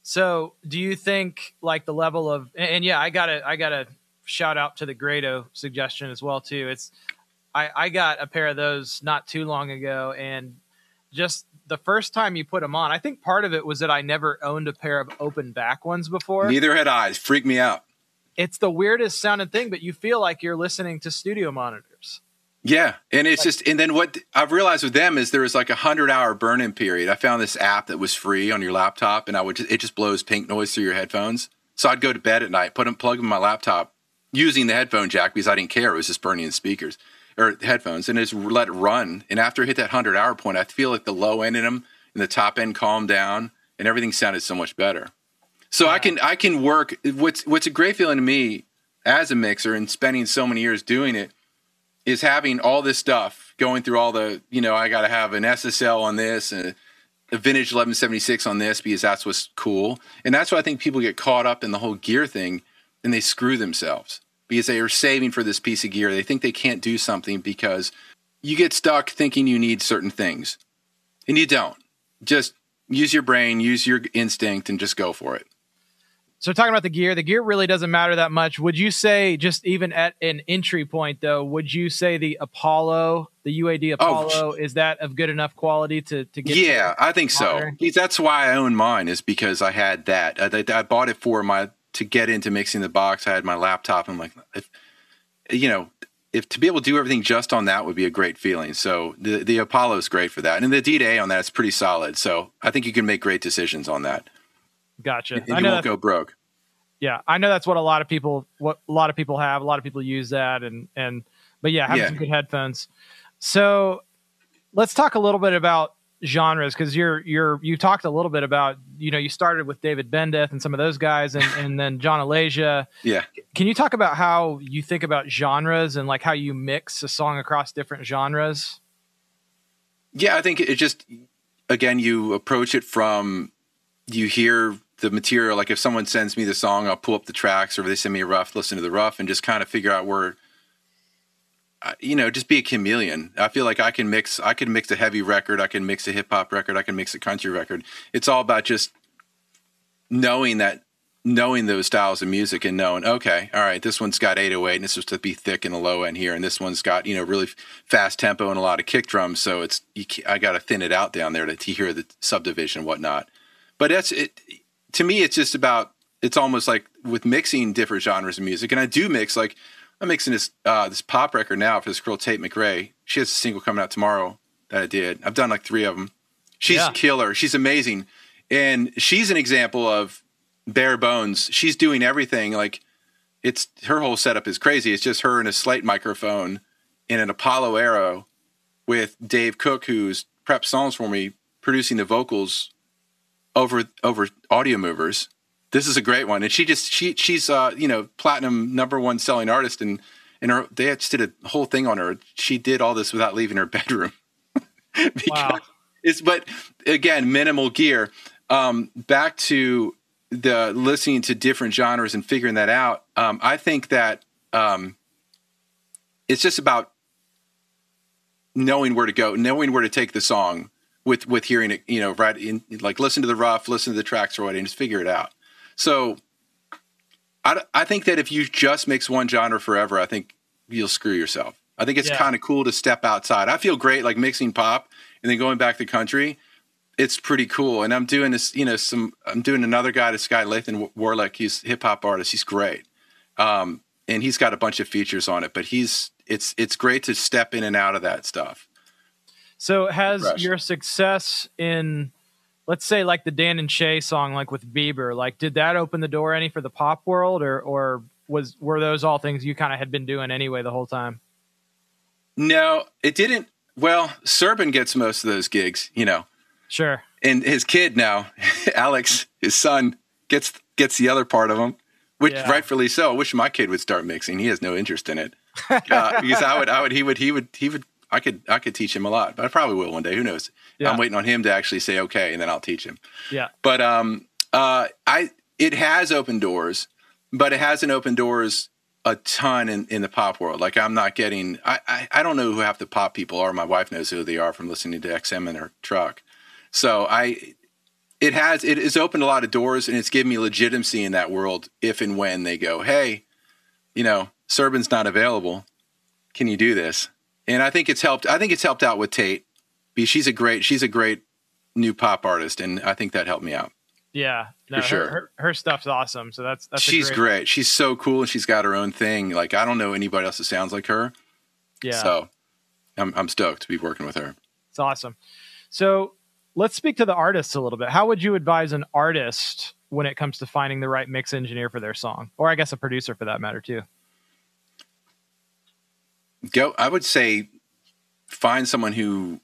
So, do you think like the level of and, and yeah, I got to I got to shout out to the Grado suggestion as well too. It's I I got a pair of those not too long ago and just the first time you put them on, I think part of it was that I never owned a pair of open back ones before. Neither had I. Freak me out. It's the weirdest sounding thing, but you feel like you're listening to studio monitors. Yeah, and it's just and then what I've realized with them is there was like a hundred hour burn in period. I found this app that was free on your laptop, and I would just, it just blows pink noise through your headphones. So I'd go to bed at night, put them plug them in my laptop using the headphone jack because I didn't care. It was just burning the speakers or headphones, and just let it run. And after I hit that hundred hour point, I feel like the low end in them and the top end calmed down, and everything sounded so much better. So I can I can work. What's what's a great feeling to me as a mixer and spending so many years doing it is having all this stuff going through all the you know I got to have an SSL on this and a vintage 1176 on this because that's what's cool. And that's why I think people get caught up in the whole gear thing and they screw themselves because they are saving for this piece of gear. They think they can't do something because you get stuck thinking you need certain things and you don't. Just use your brain use your instinct and just go for it So talking about the gear, the gear really doesn't matter that much. Would you say just even at an entry point though, would you say the Apollo, the UAD oh, Apollo, is that of good enough quality to to get? yeah i think so monitor? That's why i own mine is because i had that I, I bought it for my to get into mixing the box i had my laptop and I'm like if you know if to be able to do everything just on that would be a great feeling so the the apollo is great for that and the d-day on that is pretty solid so i think you can make great decisions on that Gotcha. and I you know won't go broke yeah, I know that's what a lot of people what a lot of people have. A lot of people use that and and but yeah, having Yeah. some good headphones. So let's talk a little bit about genres because you're you're you talked a little bit about you know you started with David Bendeth and some of those guys and and then John Alagia. yeah Can you talk about how you think about genres and like how you mix a song across different genres? Yeah, I think it just again you approach it from you hear the material. Like if someone sends me the song, I'll pull up the tracks, or they send me a rough, listen to the rough, and just kind of figure out where. You know, just be a chameleon. I feel like I can mix. I can mix a heavy record. I can mix a hip hop record. I can mix a country record. It's all about just knowing that, knowing those styles of music, and knowing, okay, all right, this one's got 808, and this was to be thick in the low end here, and this one's got you know really fast tempo and a lot of kick drums. So it's I got to thin it out down there to, to hear the subdivision and whatnot. But that's it. To me, it's just about. It's almost like with mixing different genres of music, and I do mix. Like I'm mixing this uh, this pop record now for this girl Tate McRae. She has a single coming out tomorrow that I did. I've done like three of them. She's Yeah. killer. She's amazing, and she's an example of bare bones. She's doing everything. Like it's her whole setup is crazy. It's just her and a slate microphone in an Apollo Arrow with Dave Cook, who's prepped songs for me, producing the vocals over over Audiomovers. This is a great one, and she just she she's uh you know platinum number one selling artist, and and her they just did a whole thing on her. She did all this without leaving her bedroom. because Wow. it's but again minimal gear. Um, back to the listening to different genres and figuring that out. Um, I think that um, it's just about knowing where to go, knowing where to take the song with with hearing it, you know, right in like listen to the rough, listen to the tracks or what, and just figure it out. So I, I think that if you just mix one genre forever, I think you'll screw yourself. I think it's Yeah. kind of cool to step outside. I feel great like mixing pop and then going back to country. It's pretty cool. And I'm doing this, you know, some, I'm doing another guy, this guy, Lathan Warlick. He's hip hop artist. He's great. Um, and he's got a bunch of features on it, but he's, it's, it's great to step in and out of that stuff. So has your success in let's say like the Dan and Shay song like with Bieber, like did that open the door any for the pop world or or was were those all things you kind of had been doing anyway the whole time? No, it didn't. Well, Serban gets most of those gigs, you know, Sure. and his kid now, Alex, his son, gets gets the other part of them, which Yeah. rightfully so. I wish my kid would start mixing. He has no interest in it uh, because I would, I would, he would, he would, he would. I could, I could teach him a lot, but I probably will one day. Who knows? Yeah. I'm waiting on him to actually say okay, and then I'll teach him. Yeah. But um, uh, I it has opened doors, but it hasn't opened doors a ton in, in the pop world. Like I'm not getting. I, I I don't know who half the pop people are. My wife knows who they are from listening to XM in her truck. So I, it has it has opened a lot of doors, and it's given me legitimacy in that world. If and when they go, hey, you know, Serban's not available. Can you do this? And I think it's helped. I think it's helped out with Tate. Because she's a great she's a great new pop artist, and I think that helped me out. Yeah. No, For sure. Her, her, stuff's awesome. So that's that's a she's great. She's so cool, and she's got her own thing. Like I don't know anybody else that sounds like her. Yeah. So I'm I'm stoked to be working with her. It's awesome. So let's speak to the artists a little bit. How would you advise an artist when it comes to finding the right mix engineer for their song, or I guess a producer for that matter too? Go. I would say find someone who,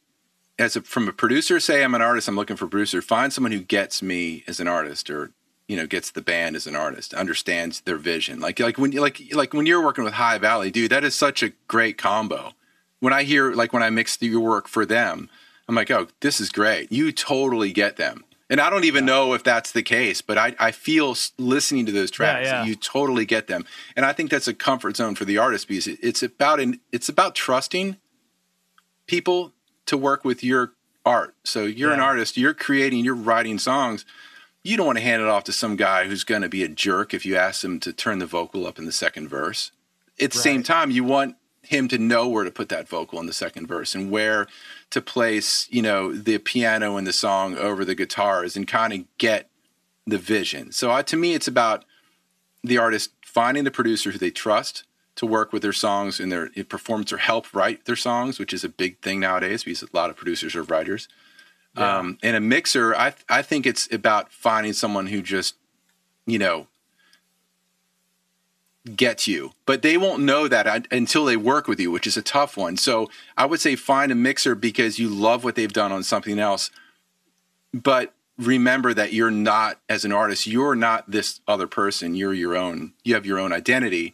as a, from a producer, say I'm an artist. I'm looking for a producer. Find someone who gets me as an artist, or you know, gets the band as an artist, understands their vision. Like like when like like when you're working with High Valley, dude, that is such a great combo. When I hear like when I mix your work for them, I'm like, oh, this is great. You totally get them. And I don't even know if that's the case, but I, I feel listening to those tracks, yeah. you totally get them. And I think that's a comfort zone for the artist because it- it's about an, it's about trusting people to work with your art. So you're an artist, you're creating, you're writing songs. You don't want to hand it off to some guy who's going to be a jerk if you ask him to turn the vocal up in the second verse. At the same time, you want him to know where to put that vocal in the second verse and where to place, you know, the piano in the song over the guitars and kind of get the vision. So uh, to me, it's about the artist finding the producer who they trust to work with their songs and their performance or help write their songs, which is a big thing nowadays because a lot of producers are writers. Yeah. Um, and a mixer, I I think it's about finding someone who just, you know, gets you, but they won't know that until they work with you, which is a tough one. So I would say find a mixer because you love what they've done on something else, but remember that you're not as an artist, you're not this other person. You're your own. You have your own identity.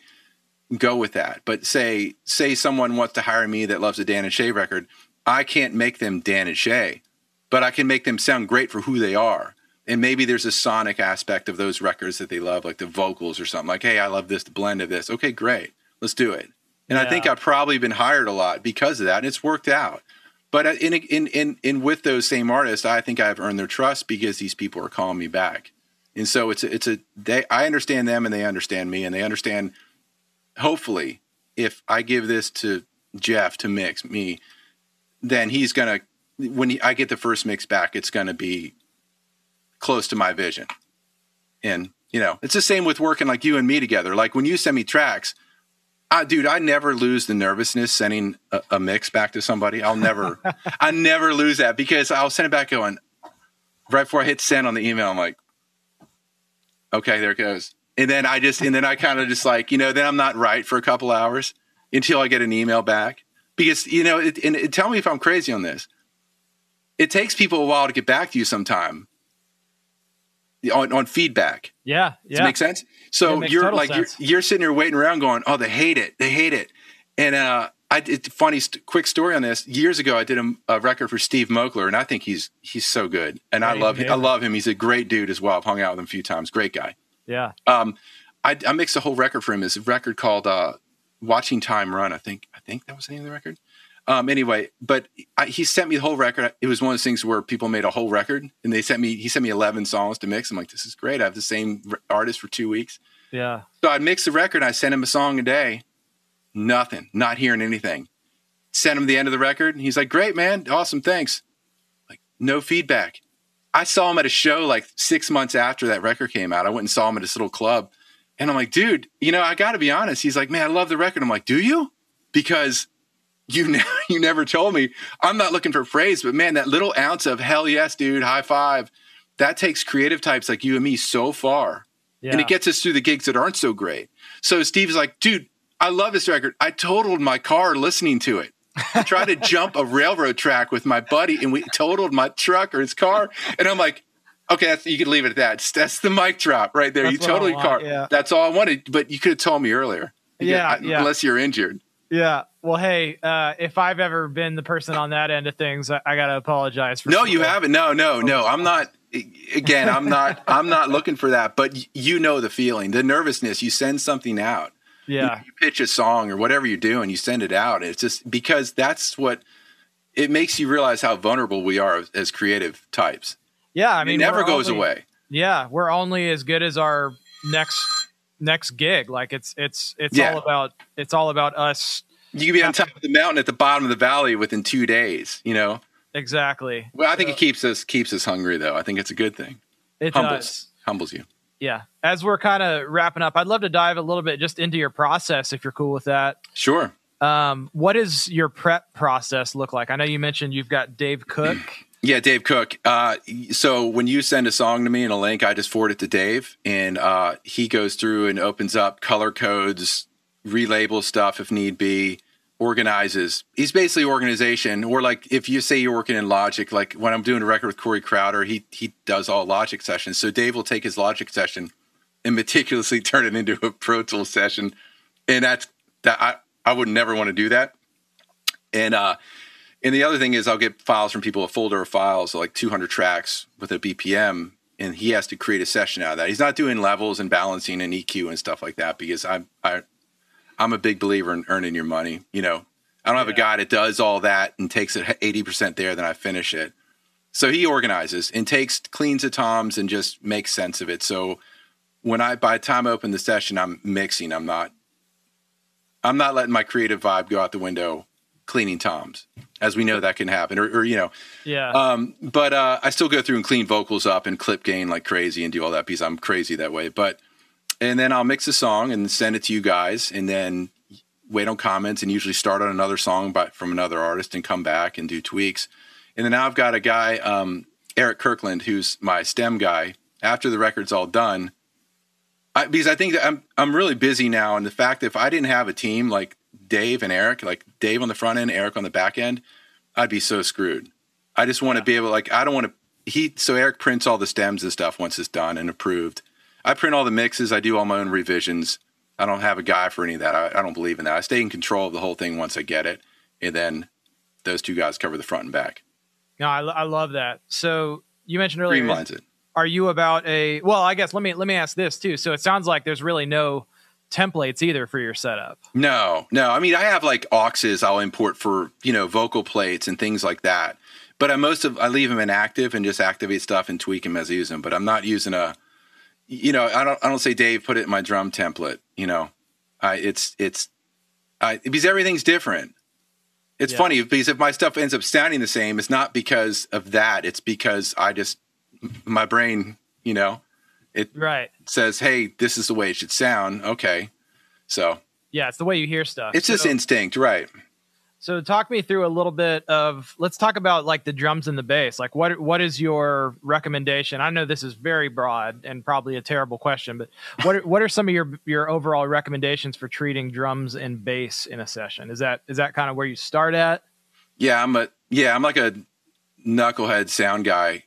Go with that. But say say someone wants to hire me that loves a Dan and Shay record, I can't make them Dan and Shay, but I can make them sound great for who they are. And maybe there's a sonic aspect of those records that they love, like the vocals or something. Like, hey, I love this blend of this. Okay, great, let's do it. And I think I've probably been hired a lot because of that, and it's worked out. But uh, in in in in with those same artists, I think I've earned their trust because these people are calling me back. And so it's a, it's a they I understand them and they understand me and they understand. Hopefully, if I give this to Jeff to mix me, then he's gonna when he, I get the first mix back, it's gonna be close to my vision. And you know, it's the same with working like you and me together. Like when you send me tracks, I, dude, I never lose the nervousness sending a, a mix back to somebody. I'll never, I never lose that because I'll send it back going right before I hit send on the email. I'm like, okay, there it goes. And then I just, and then I kind of just like, you know, then I'm not right for a couple hours until I get an email back because, you know, it, and it, tell me if I'm crazy on this. It takes people a while to get back to you sometime on, on feedback. Yeah. Does Yeah. it make sense? So you're like you're you're sitting there waiting around, going, "Oh, they hate it, they hate it." And uh, I it's funny st- quick story on this. Years ago, I did a, a record for Steve Moakler, and I think he's he's so good, and I love he's I love him. He's a great dude as well. I've hung out with him a few times. Great guy. yeah. Um, I, I mixed a whole record for him. It's a record called uh, "Watching Time Run." I think I think that was the name of the record. Um, anyway, but I, he sent me the whole record. It was one of those things where people made a whole record, and they sent me. He sent me eleven songs to mix. I'm like, this is great. I have the same artist for two weeks. Yeah. So I mixed the record. I sent him a song a day. Nothing. Not hearing anything. Sent him the end of the record. And he's like, great, man. Awesome. Thanks. Like, no feedback. I saw him at a show like six months after that record came out. I went and saw him at this little club. And I'm like, dude, you know, I got to be honest. He's like, man, I love the record. I'm like, do you? Because you ne- you never told me. I'm not looking for praise, but man, that little ounce of hell yes, dude, high five, that takes creative types like you and me so far. Yeah. And it gets us through the gigs that aren't so great. So Steve's like, dude, I love this record. I totaled my car listening to it. I tried to jump a railroad track with my buddy and we totaled my truck or his car. And I'm like, okay, that's, you can leave it at that. That's the mic drop right there. That's you totally car. yeah. That's all I wanted. But you could have told me earlier. Yeah, yeah. Unless you're injured. Yeah. Well, hey, uh, if I've ever been the person on that end of things, I, I got to apologize for No, you something. haven't. No, no, no. I'm not. Again, I'm not. I'm not looking for that. But you know the feeling, the nervousness. You send something out. Yeah. You pitch a song or whatever you do, and You send it out. It's just because that's what it makes you realize how vulnerable we are as, as creative types. Yeah. I mean, it never goes only- away. Yeah. We're only as good as our next next gig. Like it's it's it's Yeah. all about it's all about us. You can be on top of the mountain at the bottom of the valley within two days. You know. Exactly. Well, I think it keeps us keeps us hungry though. I think it's a good thing. It Humbles does. humbles you. Yeah. As we're kind of wrapping up, I'd love to dive a little bit just into your process if you're cool with that. Sure. Um, what does your prep process look like? I know you mentioned you've got Dave Cook. Yeah, Dave Cook. Uh, so when you send a song to me in a link, I just forward it to Dave, and uh, he goes through and opens up color codes, relabels stuff if need be, organizes. He's basically organization. Or like if you say you're working in Logic, like when I'm doing a record with Corey Crowder, he he does all Logic sessions. So Dave will take his Logic session and meticulously turn it into a Pro Tools session, and that's that. I I would never want to do that. And uh, and the other thing is, I'll get files from people, a folder of files, like 200 tracks with a BPM, and he has to create a session out of that. He's not doing levels and balancing and EQ and stuff like that because I'm I, I'm a big believer in earning your money. You know, I don't have a guy that does all that and takes it 80% there, then I finish it. So he organizes and takes cleans the toms and just makes sense of it. So when I by the time I open the session, I'm mixing. I'm not I'm not letting my creative vibe go out the window cleaning toms, as we know that can happen. Or, or you know, Yeah. um, but uh, I still go through and clean vocals up and clip gain like crazy and do all that because I'm crazy that way. But and then I'll mix a song and send it to you guys, and then wait on comments and usually start on another song by, from another artist and come back and do tweaks. And then now I've got a guy, um, Eric Kirkland, who's my stem guy. After the record's all done, I, because I think that I'm I'm really busy now, and the fact that if I didn't have a team like Dave and Eric, like Dave on the front end, Eric on the back end, I'd be so screwed. I just want to be able, like, I don't want to. He so Eric prints all the stems and stuff once it's done and approved. I print all the mixes. I do all my own revisions. I don't have a guy for any of that. I, I don't believe in that. I stay in control of the whole thing once I get it, and then those two guys cover the front and back. no, I, I love that. So you mentioned earlier, it. are you about a? Well, I guess let me let me ask this too. So it sounds like there's really no templates either for your setup. No, no. I mean, I have like auxes I'll import for you know vocal plates and things like that. But I most of I leave them inactive and just activate stuff and tweak them as I use them. But I'm not using a, you know, I don't I don't say Dave put it in my drum template. You know, I it's it's, I because everything's different. It's Yeah. funny because if my stuff ends up sounding the same, it's not because of that. It's because I just my brain, you know, it Right. Says, hey, this is the way it should sound. Okay, so Yeah, it's the way you hear stuff. it's just instinct, right? So talk me through a little bit of let's talk about like the drums and the bass. Like what what is your recommendation? I know this is very broad and probably a terrible question, but what are, what are some of your your overall recommendations for treating drums and bass in a session? Is that is that kind of where you start at? Yeah, I'm a yeah, I'm like a knucklehead sound guy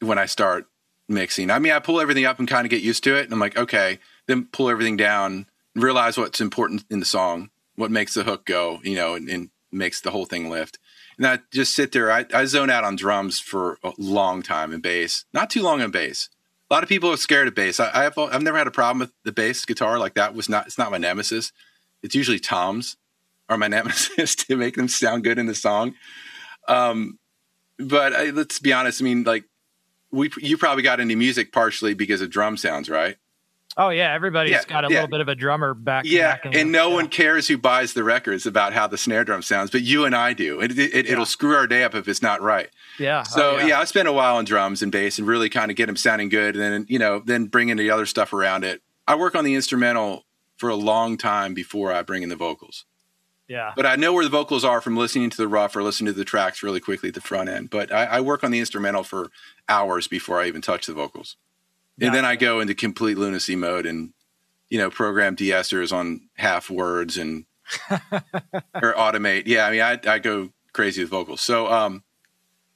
when I start mixing. I mean, I pull everything up and kind of get used to it, and I'm like, okay, then pull everything down, and realize what's important in the song, what makes the hook go, you know, and, and makes the whole thing lift. And I just sit there. I, I zone out on drums for a long time and bass, not too long on bass. A lot of people are scared of bass. I, I have I've never had a problem with the bass guitar like that. Was not it's not my nemesis. It's usually toms. are my nemesis to make them sound good in the song. Um, but I, let's be honest. I mean, like we, you probably got into music partially because of drum sounds, right? Oh yeah, everybody's Yeah, got a yeah. little bit of a drummer back. Yeah, back and them. no Yeah. one cares who buys the records about how the snare drum sounds, but you and I do. It, it. It'll screw our day up if it's not right. Yeah. Oh, so oh, yeah. I spent a while on drums and bass and really kind of get them sounding good, and then you know then bring in the other stuff around it. I work on the instrumental for a long time before I bring in the vocals, Yeah. but I know where the vocals are from listening to the rough or listening to the tracks really quickly at the front end. But I, I work on the instrumental for hours before I even touch the vocals, and then I go into complete lunacy mode and you know program de-essers on half words and or automate. Yeah, I mean I I go crazy with vocals. So um,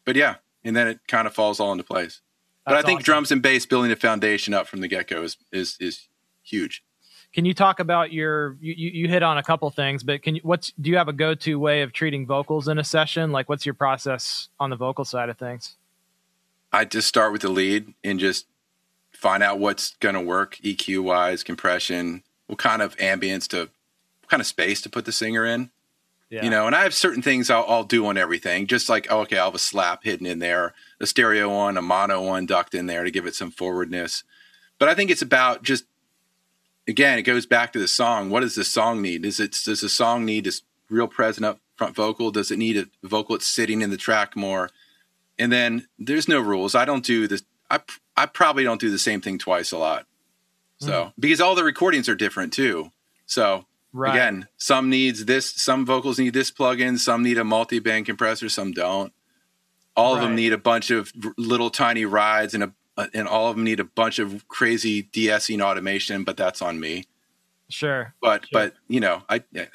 but yeah, and then it kind of falls all into place. But I think awesome. drums and bass building a foundation up from the get go is is is huge. Can you talk about your you, you hit on a couple things, but can you what's do you have a go to way of treating vocals in a session? Like what's your process on the vocal side of things? I just start with the lead and just find out what's going to work EQ wise, compression, what kind of ambience to, what kind of space to put the singer in. Yeah. You know, and I have certain things I'll, I'll do on everything, just like, oh, okay, I'll have a slap hidden in there, a stereo one, a mono one ducked in there to give it some forwardness. But I think it's about just, again, it goes back to the song. What does the song need? Is it, does the song need this real present up front vocal? Does it need a vocal that's sitting in the track more? And then there's no rules. I don't do this. I, I probably don't do the same thing twice a lot. Hmm. So, because all the recordings are different too. So, right. Again, some needs this, some vocals need this plugin, some need a multi-band compressor, some don't. All of them need a bunch of little tiny rides, and a Uh, and all of them need a bunch of crazy de-essing automation. But that's on me. Sure. But Sure. but you know, I I-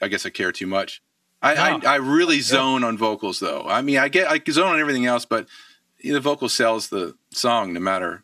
I guess I care too much. I No. I, I really zone on vocals though. I mean, I get I zone on everything else, but the vocal sells the song no matter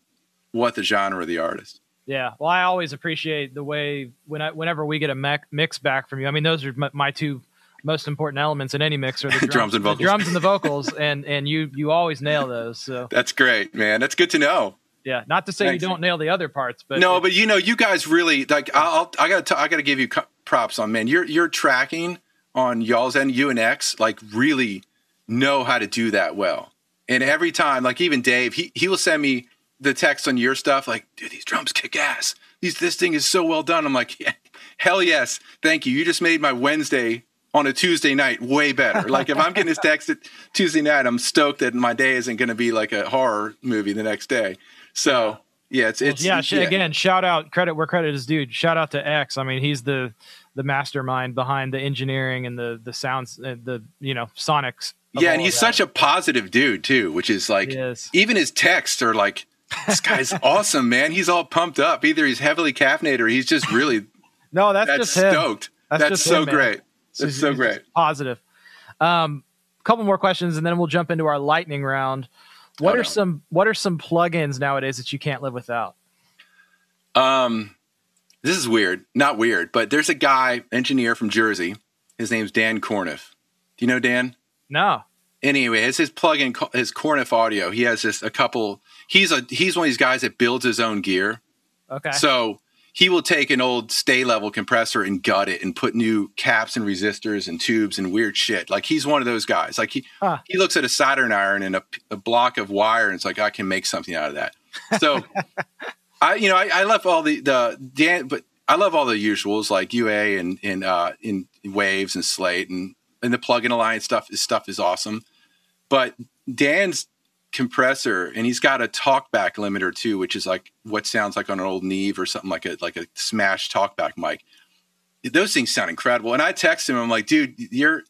what the genre of the artist. Yeah. Well, I always appreciate the way when I whenever we get a mix back from you. I mean, those are my, my two most important elements in any mix are the drums, Drums and the vocals. drums and the vocals, and and you you always nail those. So That's great, man. That's good to know. yeah, not to say Thanks. you don't nail the other parts, but no, but you know, you guys really like. I'll, I got to, I got to give you co- props on man. You're you're tracking on y'all's end, you and X, like really know how to do that well. And every time, like even Dave, he he will send me the text on your stuff, like, dude, these drums kick ass. These this thing is so well done. I'm like, yeah, hell yes, thank you. You just made my Wednesday on a Tuesday night way better. Like if I'm getting this text at Tuesday night, I'm stoked that my day isn't going to be like a horror movie the next day. So yeah, it's it's yeah, sh- again, shout out credit where credit is due. Shout out to X. I mean, he's the the mastermind behind the engineering and the the sounds, uh, the you know sonics. Yeah, and he's such a positive dude too, which is like is. even his texts are like, "This guy's awesome, man. He's all pumped up. Either he's heavily caffeinated or he's just really no, that's, that's just him. stoked. That's That's, just so him, great. That's he's- so great. just Positive. Um, couple more questions, and then we'll jump into our lightning round. What Oh, are no. some What are some plugins nowadays that you can't live without? Um, this is weird. Not weird, but there's a guy, engineer from Jersey. His name's Dan Korneff. Do you know Dan? No. anyway, it's his plugin, his Korneff Audio. He has this a couple. He's a he's one of these guys that builds his own gear. Okay. So he will take an old Sta-Level compressor and gut it and put new caps and resistors and tubes and weird shit. Like he's one of those guys. Like he Huh. he looks at a soldering iron and a, a block of wire and it's like I can make something out of that. So I you know I, I love all the the Dan, but I love all the usuals like UA and and uh, in waves and slate and and the plugin alliance stuff. His stuff is awesome, but Dan's compressor and he's got a talkback limiter too, which is like what sounds like on an old Neve or something like a like a smash talkback mic. Those things sound incredible. And I text him, I'm like, dude, your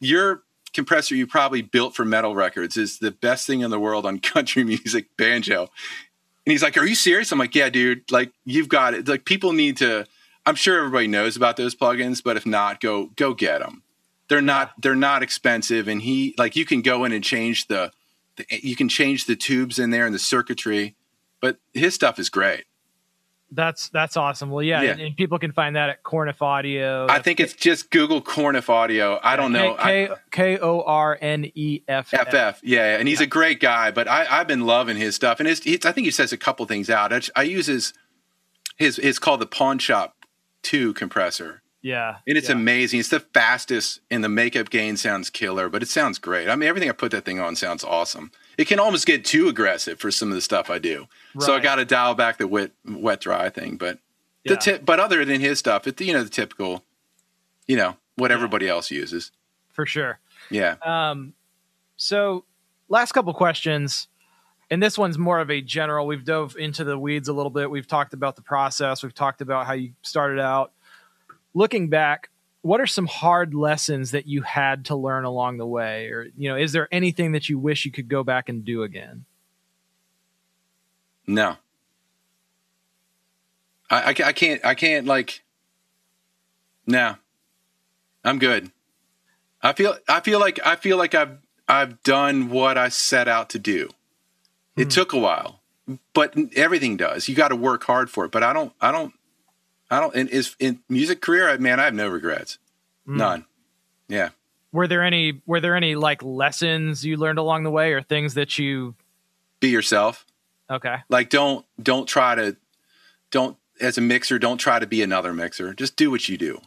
your compressor you probably built for metal records is the best thing in the world on country music banjo. And he's like, Are you serious? I'm like, Yeah, dude, like you've got it. Like people need to I'm sure everybody knows about those plugins, but if not, go go get them. They're not they're not expensive and he like you can go in and change the the, you can change the tubes in there and the circuitry, but his stuff is great. That's that's awesome. Well, yeah, Yeah. And, and people can find that at Korneff Audio. I think it's just Google Korneff Audio. I don't know. K K O R N E F FF, yeah, and he's a great guy. But I, I've been loving his stuff, and his, he's, I think he says a couple things out. I, I use his his it's called the Pawn Shop Two compressor, Yeah. And it's yeah. amazing. It's the fastest, and the makeup gain sounds killer, but it sounds great. I mean, everything I put that thing on sounds awesome. It can almost get too aggressive for some of the stuff I do, so I got to dial back the wet, wet, dry thing. But the tip, but other than his stuff, it's you know the typical, you know what everybody else uses. for sure. Yeah, Um, so last couple questions, and this one's more of a general. We've dove into the weeds a little bit. We've talked about the process. We've talked about how you started out. Looking back, what are some hard lessons that you had to learn along the way, or you know, is there anything that you wish you could go back and do again? no, I, I, I can't, I can't like, no, I'm good. I feel, I feel like, I feel like I've, I've done what I set out to do. It Hmm. took a while, but everything does. You got to work hard for it. But I don't, I don't, I don't. In is in music career, man, I have no regrets, Mm. none. Yeah, Were there any Were there any like lessons you learned along the way, or things that you? be yourself. Okay. Like don't, don't try to, don't as a mixer, don't try to be another mixer. Just do what you do.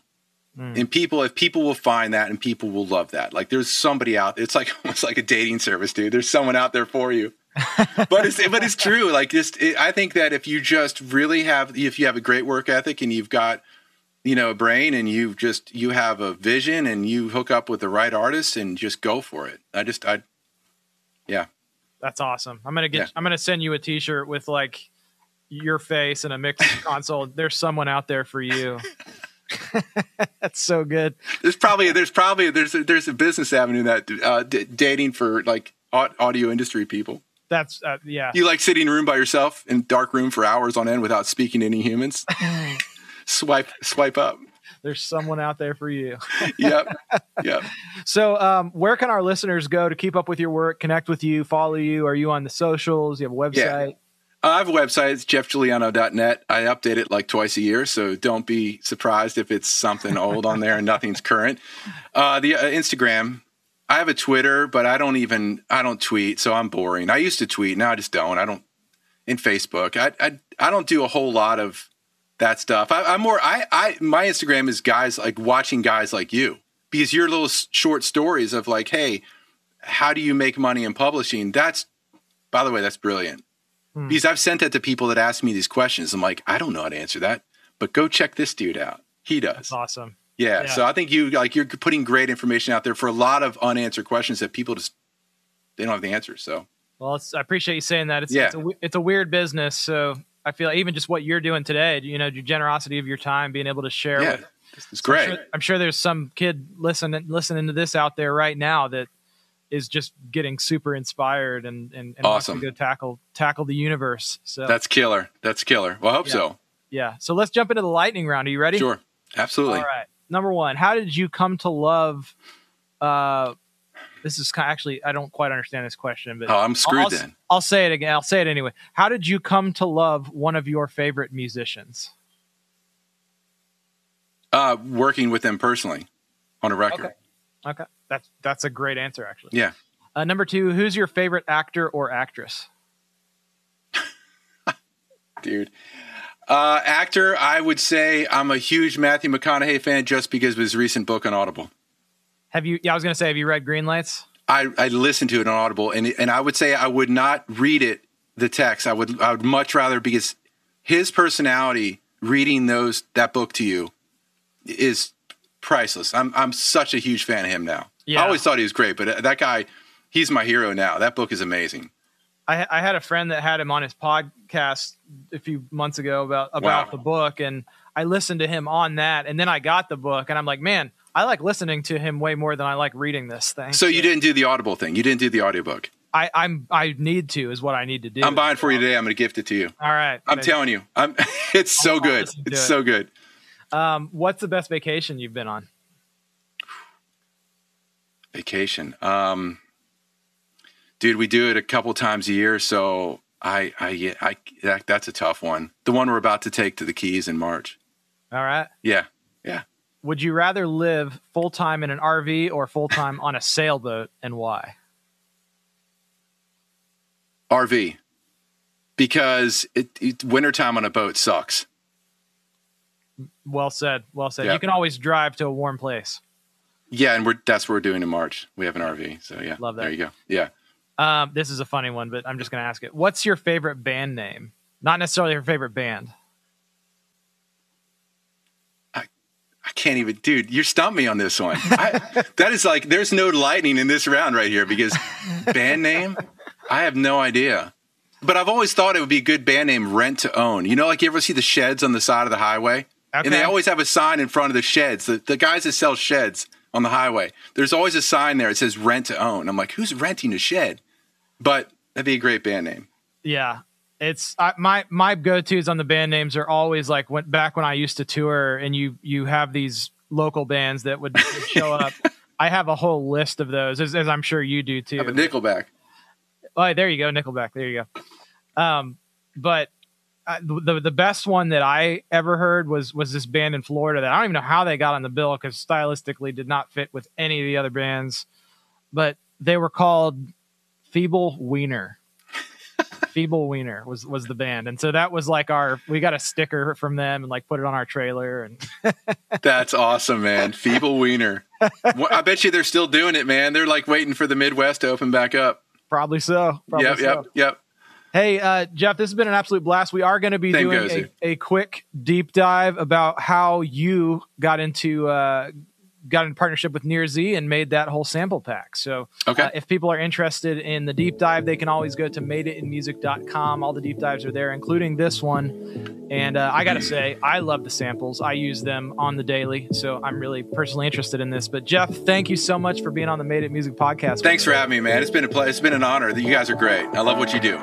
Mm. And people, if people will find that, and people will love that. Like there's somebody out. It's like almost like a dating service, dude. There's someone out there for you. But it's but it's true. Like just, it, I think that if you just really have, if you have a great work ethic and you've got, you know, a brain and you just you have a vision and you hook up with the right artists and just go for it. I just, I, yeah, That's awesome. I'm gonna get. Yeah. I'm gonna send you a T-shirt with like your face and a mix console. There's someone out there for you. That's so good. there's probably there's probably there's a, there's a business avenue that uh, d- dating for like audio industry people. That's uh, yeah. You like sitting in a room by yourself in dark room for hours on end without speaking to any humans. swipe swipe up. There's someone out there for you. Yep. Yep. So, um, where can our listeners go to keep up with your work, connect with you, follow you? Are you on the socials? You have a website? Uh, I have a website. It's jeffjuliano.net. I update it like twice a year, so don't be surprised if it's something old on there and nothing's current. Uh, the uh, Instagram. I have a Twitter, but I don't even I don't tweet, so I'm boring. I used to tweet, now I just don't. I don't. In Facebook, I I, I don't do a whole lot of that stuff. I, I'm more I I my Instagram is guys like watching guys like you because your little short stories of like, hey, how do you make money in publishing? That's by the way, that's brilliant hmm. because I've sent that to people that ask me these questions. I'm like, I don't know how to answer that, but go check this dude out. He does. That's awesome. Yeah. Yeah. So I think you like you're putting great information out there for a lot of unanswered questions that people just they don't have the answers. So Well, it's, I appreciate you saying that. It's Yeah. it's, a, it's a weird business, so I feel like even just what you're doing today, you know, your generosity of your time, being able to share yeah, with it's So I'm great. sure, I'm sure there's some kid listening listening to this out there right now that is just getting super inspired and and, and wants Awesome. to go tackle tackle the universe. So That's killer. That's killer. Well, I hope Yeah. so. yeah. So let's jump into the lightning round. Are you ready? Sure. Absolutely. All right. Number one, how did you come to love? Uh, this is actually I don't quite understand this question, but Oh, I'm screwed I'll, then. I'll say it again. I'll say it anyway. How did you come to love one of your favorite musicians? Uh, working with them personally on a record. Okay. Okay, that's that's a great answer actually. Yeah. Uh, number two, who's your favorite actor or actress? dude. Uh, actor, I would say I'm a huge Matthew McConaughey fan just because of his recent book on Audible. Have you? Yeah, I was gonna say, have you read Green Lights? I, I listened to it on Audible, and and I would say I would not read it the text. I would I would much rather because his personality reading those that book to you is priceless. I'm I'm such a huge fan of him now. Yeah. I always thought he was great, but that guy, he's my hero now. That book is amazing. I, I had a friend that had him on his podcast a few months ago about about Wow. the book, and I listened to him on that, and then I got the book, and I'm like, man, I like listening to him way more than I like reading this thing. So you didn't do the Audible thing. You didn't do the audiobook. I, I'm I need to is what I need to do. I'm buying for you today. I'm going to gift it to you. All right, I'm telling you, I'm. It's so I'll good. It's it. so good. Um, what's the best vacation you've been on? Vacation. Um, dude, we do it a couple times a year, so I, I, yeah, I, that, that's a tough one. The one we're about to take to the Keys in March. All right. Yeah, yeah. Would you rather live full time in an RV or full time on a sailboat, and why? RV, because it, it wintertime on a boat sucks. Well said. Well said. Yeah. You can always drive to a warm place. Yeah, and we're that's what we're doing in March. We have an RV, so yeah, Love that. There you go. Yeah, Um, this is a funny one, but I'm just going to ask it. What's your favorite band name? Not necessarily your favorite band. I can't even, dude. You stumped me on this one. I, that is like, there's no lightning in this round right here because band name, I have no idea. But I've always thought it would be a good band name, Rent to Own. You know, like you ever see the sheds on the side of the highway, and they always have a sign in front of the sheds. The, the guys that sell sheds on the highway, there's always a sign there that says Rent to Own. I'm like, who's renting a shed? But that'd be a great band name. Yeah, it's I, my my go tos on the band names are always like when back when I used to tour, and you you have these local bands that would show up. I have a whole list of those, as, as I'm sure you do too. Have a Nickelback. Oh, there you go, Nickelback. There you go. Um, but uh, the the best one that I ever heard was was this band in Florida that I don't even know how they got on the bill because stylistically did not fit with any of the other bands, but they were called Feeble Wiener. Feeble Wiener was was the band, and so that was like our we got a sticker from them and like put it on our trailer and That's awesome, man. Feeble Wiener. I bet you they're still doing it, man. They're like waiting for the Midwest to open back up. probably so. Probably yep, so. yep, yep. Hey, uh, Jeff, this has been an absolute blast. We are going to be Same doing a, a quick deep dive about how you got into uh, got in partnership with Nir Z and made that whole sample pack. So, Okay. uh, if people are interested in the deep dive, they can always go to madeitinmusic.com. All the deep dives are there, including this one. And uh, I got to say, I love the samples. I use them on the daily, so I'm really personally interested in this. But Jeff, thank you so much for being on the Made It Music podcast. Thanks for having me, man. It's been a play. It's been an honor. You guys are great. I love what you do.